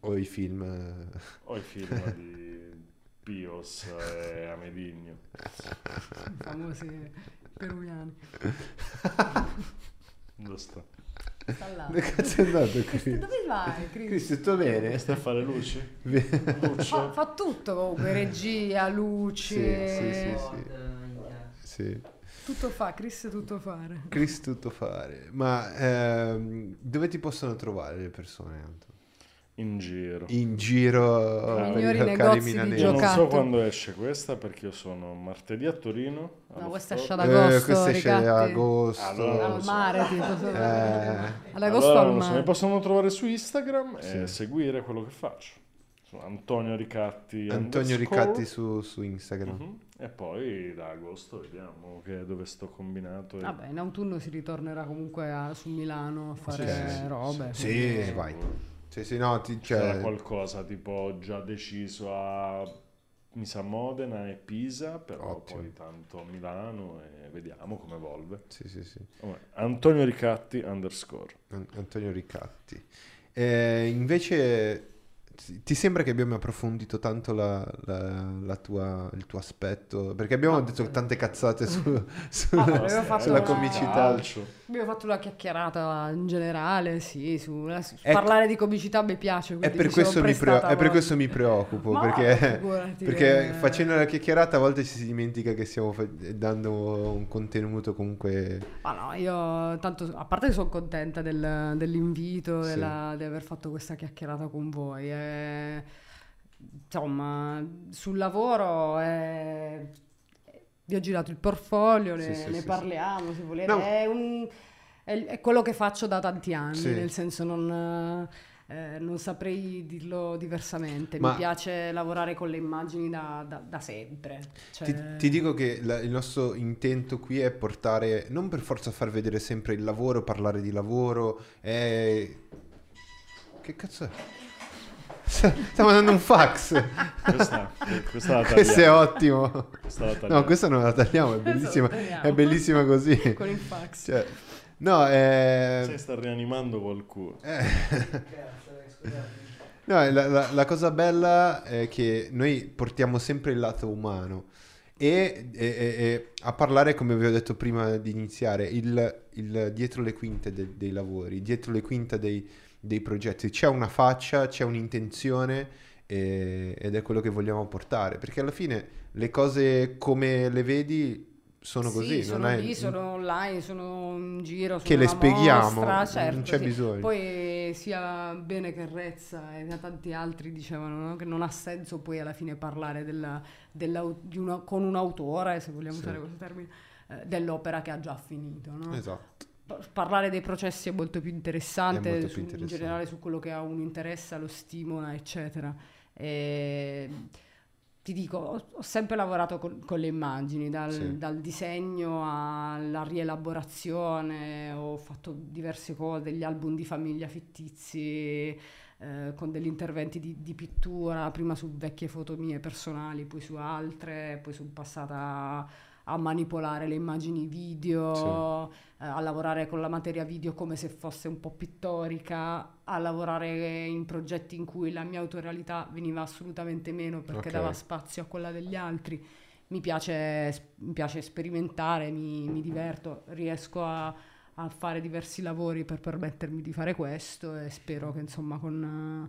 O i film. eh, O i film di Pios e Amedigno. I famosi peruviani. Dove sta? Là. Dove cazzo è andato qui? Dove vai, Chris? Cristo, tutto bene? Sta a fare luci? Fa, Luce? fa tutto comunque, regia, luci, Sì, sì, sì, sì. eh. Sì. tutto fa, Chris tutto fare. Chris tutto fare. Ma ehm, dove ti possono trovare le persone, Anto? In giro. In giro per Migliori i locali negozi di milanesi. Io non so quando esce questa perché io sono martedì a Torino. No, questa esce ad agosto, Eh, questo esce ad agosto. Allora, Al mare, tipo. Eh, Ad agosto allora, al non so, mi mare. possono trovare su Instagram Sì. e seguire quello che faccio. Antonio Ricatti. Antonio. Ricatti su, su Instagram. Mhm. E poi da agosto vediamo che dove sto combinato. e- Vabbè, in autunno si ritornerà comunque a- su Milano a fare Sì, sì, robe. Sì, vai. Sì, sì, no, ti, C'era cioè, qualcosa tipo già deciso a mi sa Modena e Pisa, però Ottimo. poi tanto Milano e vediamo come evolve. sì, sì, sì. Antonio Ricatti underscore. An- Antonio Ricatti. Eh, invece, ti- sembra che abbiamo approfondito tanto la- la- la tua- il tuo aspetto? Perché abbiamo No. detto tante cazzate su- su- Ah, sulla una- comicità. Calcio. Abbiamo fatto una chiacchierata in generale, sì, su, su Ecco. parlare di comicità mi piace. È per, questo mi pre- prestata è per questo mi preoccupo, Ma perché, perché eh. facendo la chiacchierata a volte ci si dimentica che stiamo fa- dando un contenuto comunque... Ma no, io tanto, a parte che sono contenta del- dell'invito, Sì. della- di aver fatto questa chiacchierata con voi. Insomma, sul lavoro eh, vi ho girato il portfolio, ne, Sì, sì, ne sì, parliamo se volete. No. È, un- è- è quello che faccio da tanti anni, nel senso non... eh, non saprei dirlo diversamente, Ma- mi piace lavorare con le immagini da, da- da sempre. Ti, Cioè- ti dico che la- il nostro intento qui è portare, non per forza far vedere sempre il lavoro, parlare di lavoro, è... Che cazzo è? Stiamo mandando un fax. Questa, questa la Questo è ottimo. Questa la No, questa non la tagliamo, è bellissima. tagliamo. È bellissima così. con il fax. Cioè, no, è... Sai, sta rianimando qualcuno. Eh. No, la, la- la cosa bella è che noi portiamo sempre il lato umano e, e- e- e a parlare, come vi ho detto prima di iniziare, il, il dietro le quinte de- dei lavori, dietro le quinte dei, dei progetti. C'è una faccia, c'è un'intenzione e- ed è quello che vogliamo portare, perché alla fine le cose come le vedi sono Sì, così, sono non è... lì, sono online, sono in giro, Che sono le una spieghiamo, mostra, non certo, c'è sì. bisogno. Poi sia Bene che Rezza e tanti altri dicevano no, che non ha senso poi alla fine parlare della- della- di una- con un autore, se vogliamo Sì. usare questo termine, eh, dell'opera che ha già finito. no? Esatto. Pa- Parlare dei processi è molto più interessante, molto più su- in interessante. generale su quello che a uno interessa, lo stimola, eccetera. E ti dico, ho, ho sempre lavorato con, con le immagini, dal, Sì. dal disegno alla rielaborazione, ho fatto diverse cose, degli album di famiglia fittizi, eh, con degli interventi di, di pittura, prima su vecchie foto mie personali, poi su altre, poi sono passata a manipolare le immagini video, eh, a lavorare con la materia video come se fosse un po' pittorica, a lavorare in progetti in cui la mia autorialità veniva assolutamente meno perché Ok. dava spazio a quella degli altri. mi piace, mi piace sperimentare, mi, mi diverto, riesco a, a fare diversi lavori per permettermi di fare questo e spero che insomma con,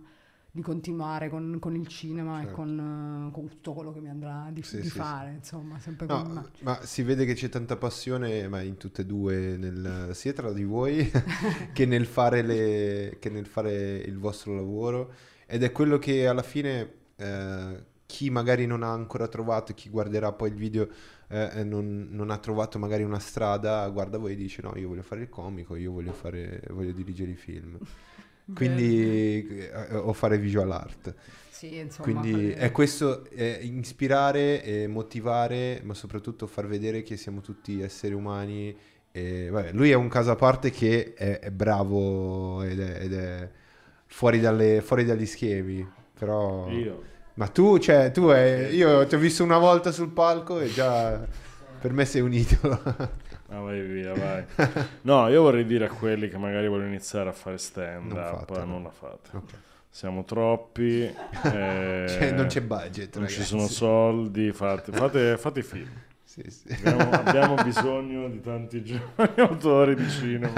di continuare con, con il cinema Certo. e con, eh, con tutto quello che mi andrà di, Sì, di sì, sì. fare, insomma, sempre No, con me. ma si vede che c'è tanta passione, ma in tutte e due, nel- sia tra di voi che nel, fare le- che nel fare il vostro lavoro. Ed è quello che alla fine eh, chi magari non ha ancora trovato, chi guarderà poi il video eh, e non, non ha trovato magari una strada, guarda voi e dice no, io voglio fare il comico, io voglio, fare, voglio dirigere i film. Quindi, eh, o fare visual art. Sì, insomma, Quindi fare- è questo, è ispirare, e motivare, ma soprattutto far vedere che siamo tutti esseri umani. E, vabbè, lui è un caso a parte che è, è bravo ed è, ed è fuori, dalle- fuori dagli schemi. Però... Io. Ma tu, cioè, tu è, io ti ho visto una volta sul palco e già per me sei un idolo. Ah, vai via, vai. No, io vorrei dire a quelli che magari vogliono iniziare a fare stand Non up, fatelo. non la fate. Ok. Siamo troppi, eh, Cioè, non c'è budget, non ci ragazzi. sono soldi, fate, fate, fate film. Sì, sì. Abbiamo, abbiamo bisogno di tanti giovani autori di cinema.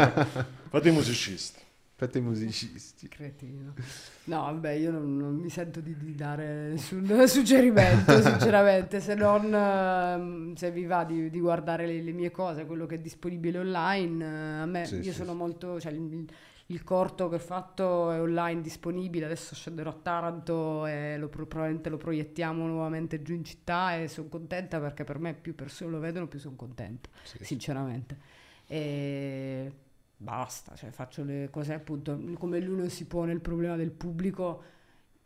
Fate i musicisti. Fate i musicisti. Cretino. No, vabbè, io non, non mi sento di, di dare nessun suggerimento, sinceramente, se non ehm, se vi va di, di guardare le, le mie cose, quello che è disponibile online. eh, a me, Sì, io sì, sono sì. molto... Cioè, il, il corto che ho fatto è online disponibile, adesso scenderò a Taranto e lo pro- probabilmente lo proiettiamo nuovamente giù in città e sono contenta perché per me più persone lo vedono più sono contenta sinceramente. E basta, cioè faccio le cose appunto come lui non si pone il problema del pubblico.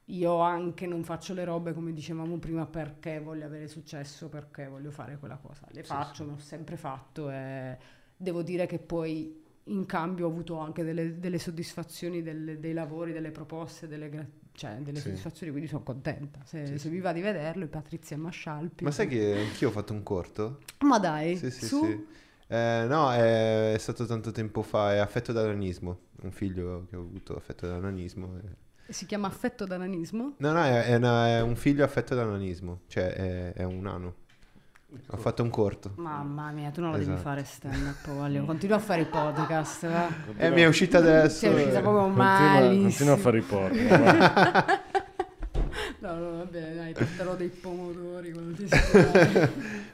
Io anche non faccio le robe come dicevamo prima perché voglio avere successo, perché voglio fare quella cosa. Le Sì, faccio, sì. ne ho sempre fatto e devo dire che poi in cambio ho avuto anche delle, delle soddisfazioni delle- dei lavori, delle proposte, delle, gra- cioè, delle Sì. soddisfazioni, quindi sono contenta. Se, Sì, se vi va di vederlo, Patrizia Mascialpi. Ma sai che anch'io ho fatto un corto? Ma dai, Sì, sì, su? sì. Eh, no, è, è stato tanto tempo fa, è affetto da nanismo, un figlio che ho avuto affetto da nanismo. eh. Si chiama affetto da nanismo? No, no, è, è una- è un figlio affetto da nanismo, cioè è, è un nano. Ho fatto un corto. Mamma mia, tu non lo devi Esatto. fare stand up, voglio. Continua a fare i podcast, va. Eh, mi è uscita adesso. Sei uscita proprio Continua, malissimo. continua a fare i va. No, no, va bene, dai, porterò dei pomodori quando ti stai.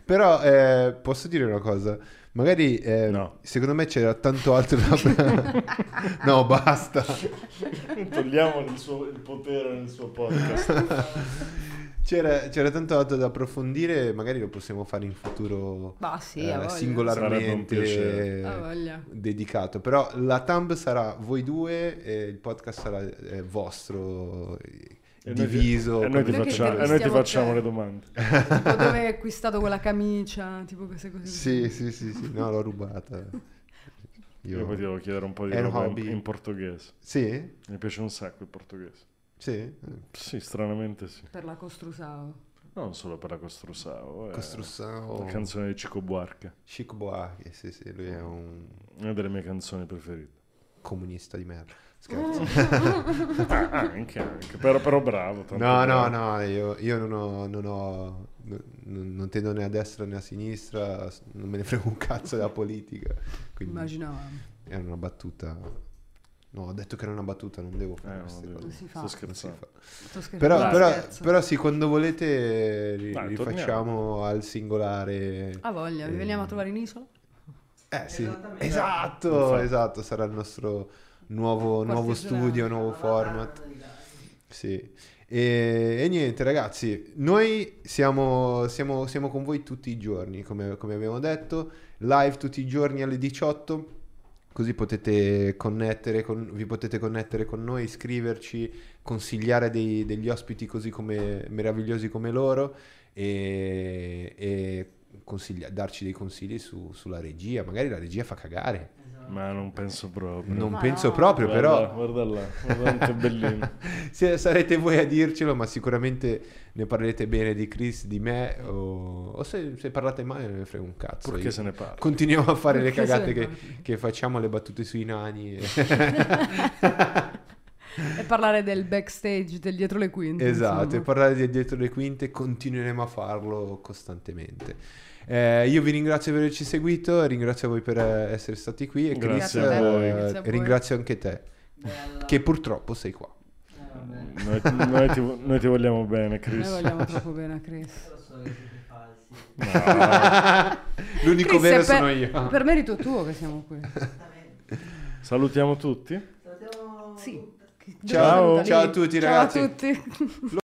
Però eh, posso dire una cosa, magari eh, No. secondo me c'era tanto altro da... no, basta. Togliamo il, suo, il potere nel suo podcast. C'era, c'era tanto altro da approfondire, magari lo possiamo fare in futuro Ma sì, eh, singolarmente dedicato. Però la thumb sarà voi due e il podcast sarà eh, vostro, E noi ti- diviso. E noi ti facciamo, e noi ti facciamo le domande. Tipo dove hai acquistato quella camicia, tipo queste cose. Sì, sì, sì, sì, no, l'ho rubata. Io poi ti devo chiedere un po' di roba in, in portoghese. Sì? Mi piace un sacco il portoghese. Sì? Sì, stranamente sì. Per la costrusao. Non solo per la Costrussao. È Costruzione. La canzone di Chico Buarque. Chic Buarque, sì, sì, lui è un Una delle mie canzoni preferite. comunista di merda. Scherzo. Ah, anche, anche. Però, però bravo. tanto No, no, bravo. no, io, io non ho, non ho, non, non tendo né a destra né a sinistra, non me ne frego un cazzo della politica. Quindi Immaginavamo. era una battuta. No, ho detto che era una battuta, non devo Eh, fare no, queste devo- cose. Non si fa. sto scherzando. fa. Sto scherzando. Però, Dai, però, scherzo. però sì, quando volete ri- Dai, rifacciamo al singolare. Ha voglia, vi Eh, veniamo a trovare in isola? Eh sì, esatto, esatto, sarà il nostro nuovo, nuovo studio, nuovo format. Sì. E, e niente ragazzi, noi siamo, siamo- siamo con voi tutti i giorni, come, come abbiamo detto, live tutti i giorni alle 18, così potete connettere con, vi potete connettere con noi, scriverci, consigliare dei- degli ospiti così come meravigliosi come loro e, e darci dei consigli su- sulla regia, magari la regia fa cagare. Ma non penso proprio. non Ma penso no. proprio Guarda, però... Guarda là, guarda quanto è bellino. Se- sarete voi a dircelo, ma sicuramente ne parlerete bene di Chris, di me, o, o se, se parlate male non ne frega un cazzo. Perché Io- se ne parla? Continuiamo a fare le Perché se cagate che, che facciamo, le battute sui nani. e- e parlare del backstage, del dietro le quinte. Esatto, insomma. e parlare di dietro le quinte continueremo a farlo costantemente. Eh, io vi ringrazio per averci seguito, ringrazio voi per eh, essere stati qui e Chris, Grazie a eh, voi. Grazie a voi. ringrazio anche te, Bella. che purtroppo sei qua. Eh. Noi, noi ti, noi ti vogliamo bene, Noi Chris. vogliamo troppo bene a Chris. No. L'unico Chris, vero è per- sono io. Per merito tuo che siamo qui. Salutiamo tutti. Salutiamo Sì. Ciao, ciao a tutti, ragazzi. Ciao a tutti.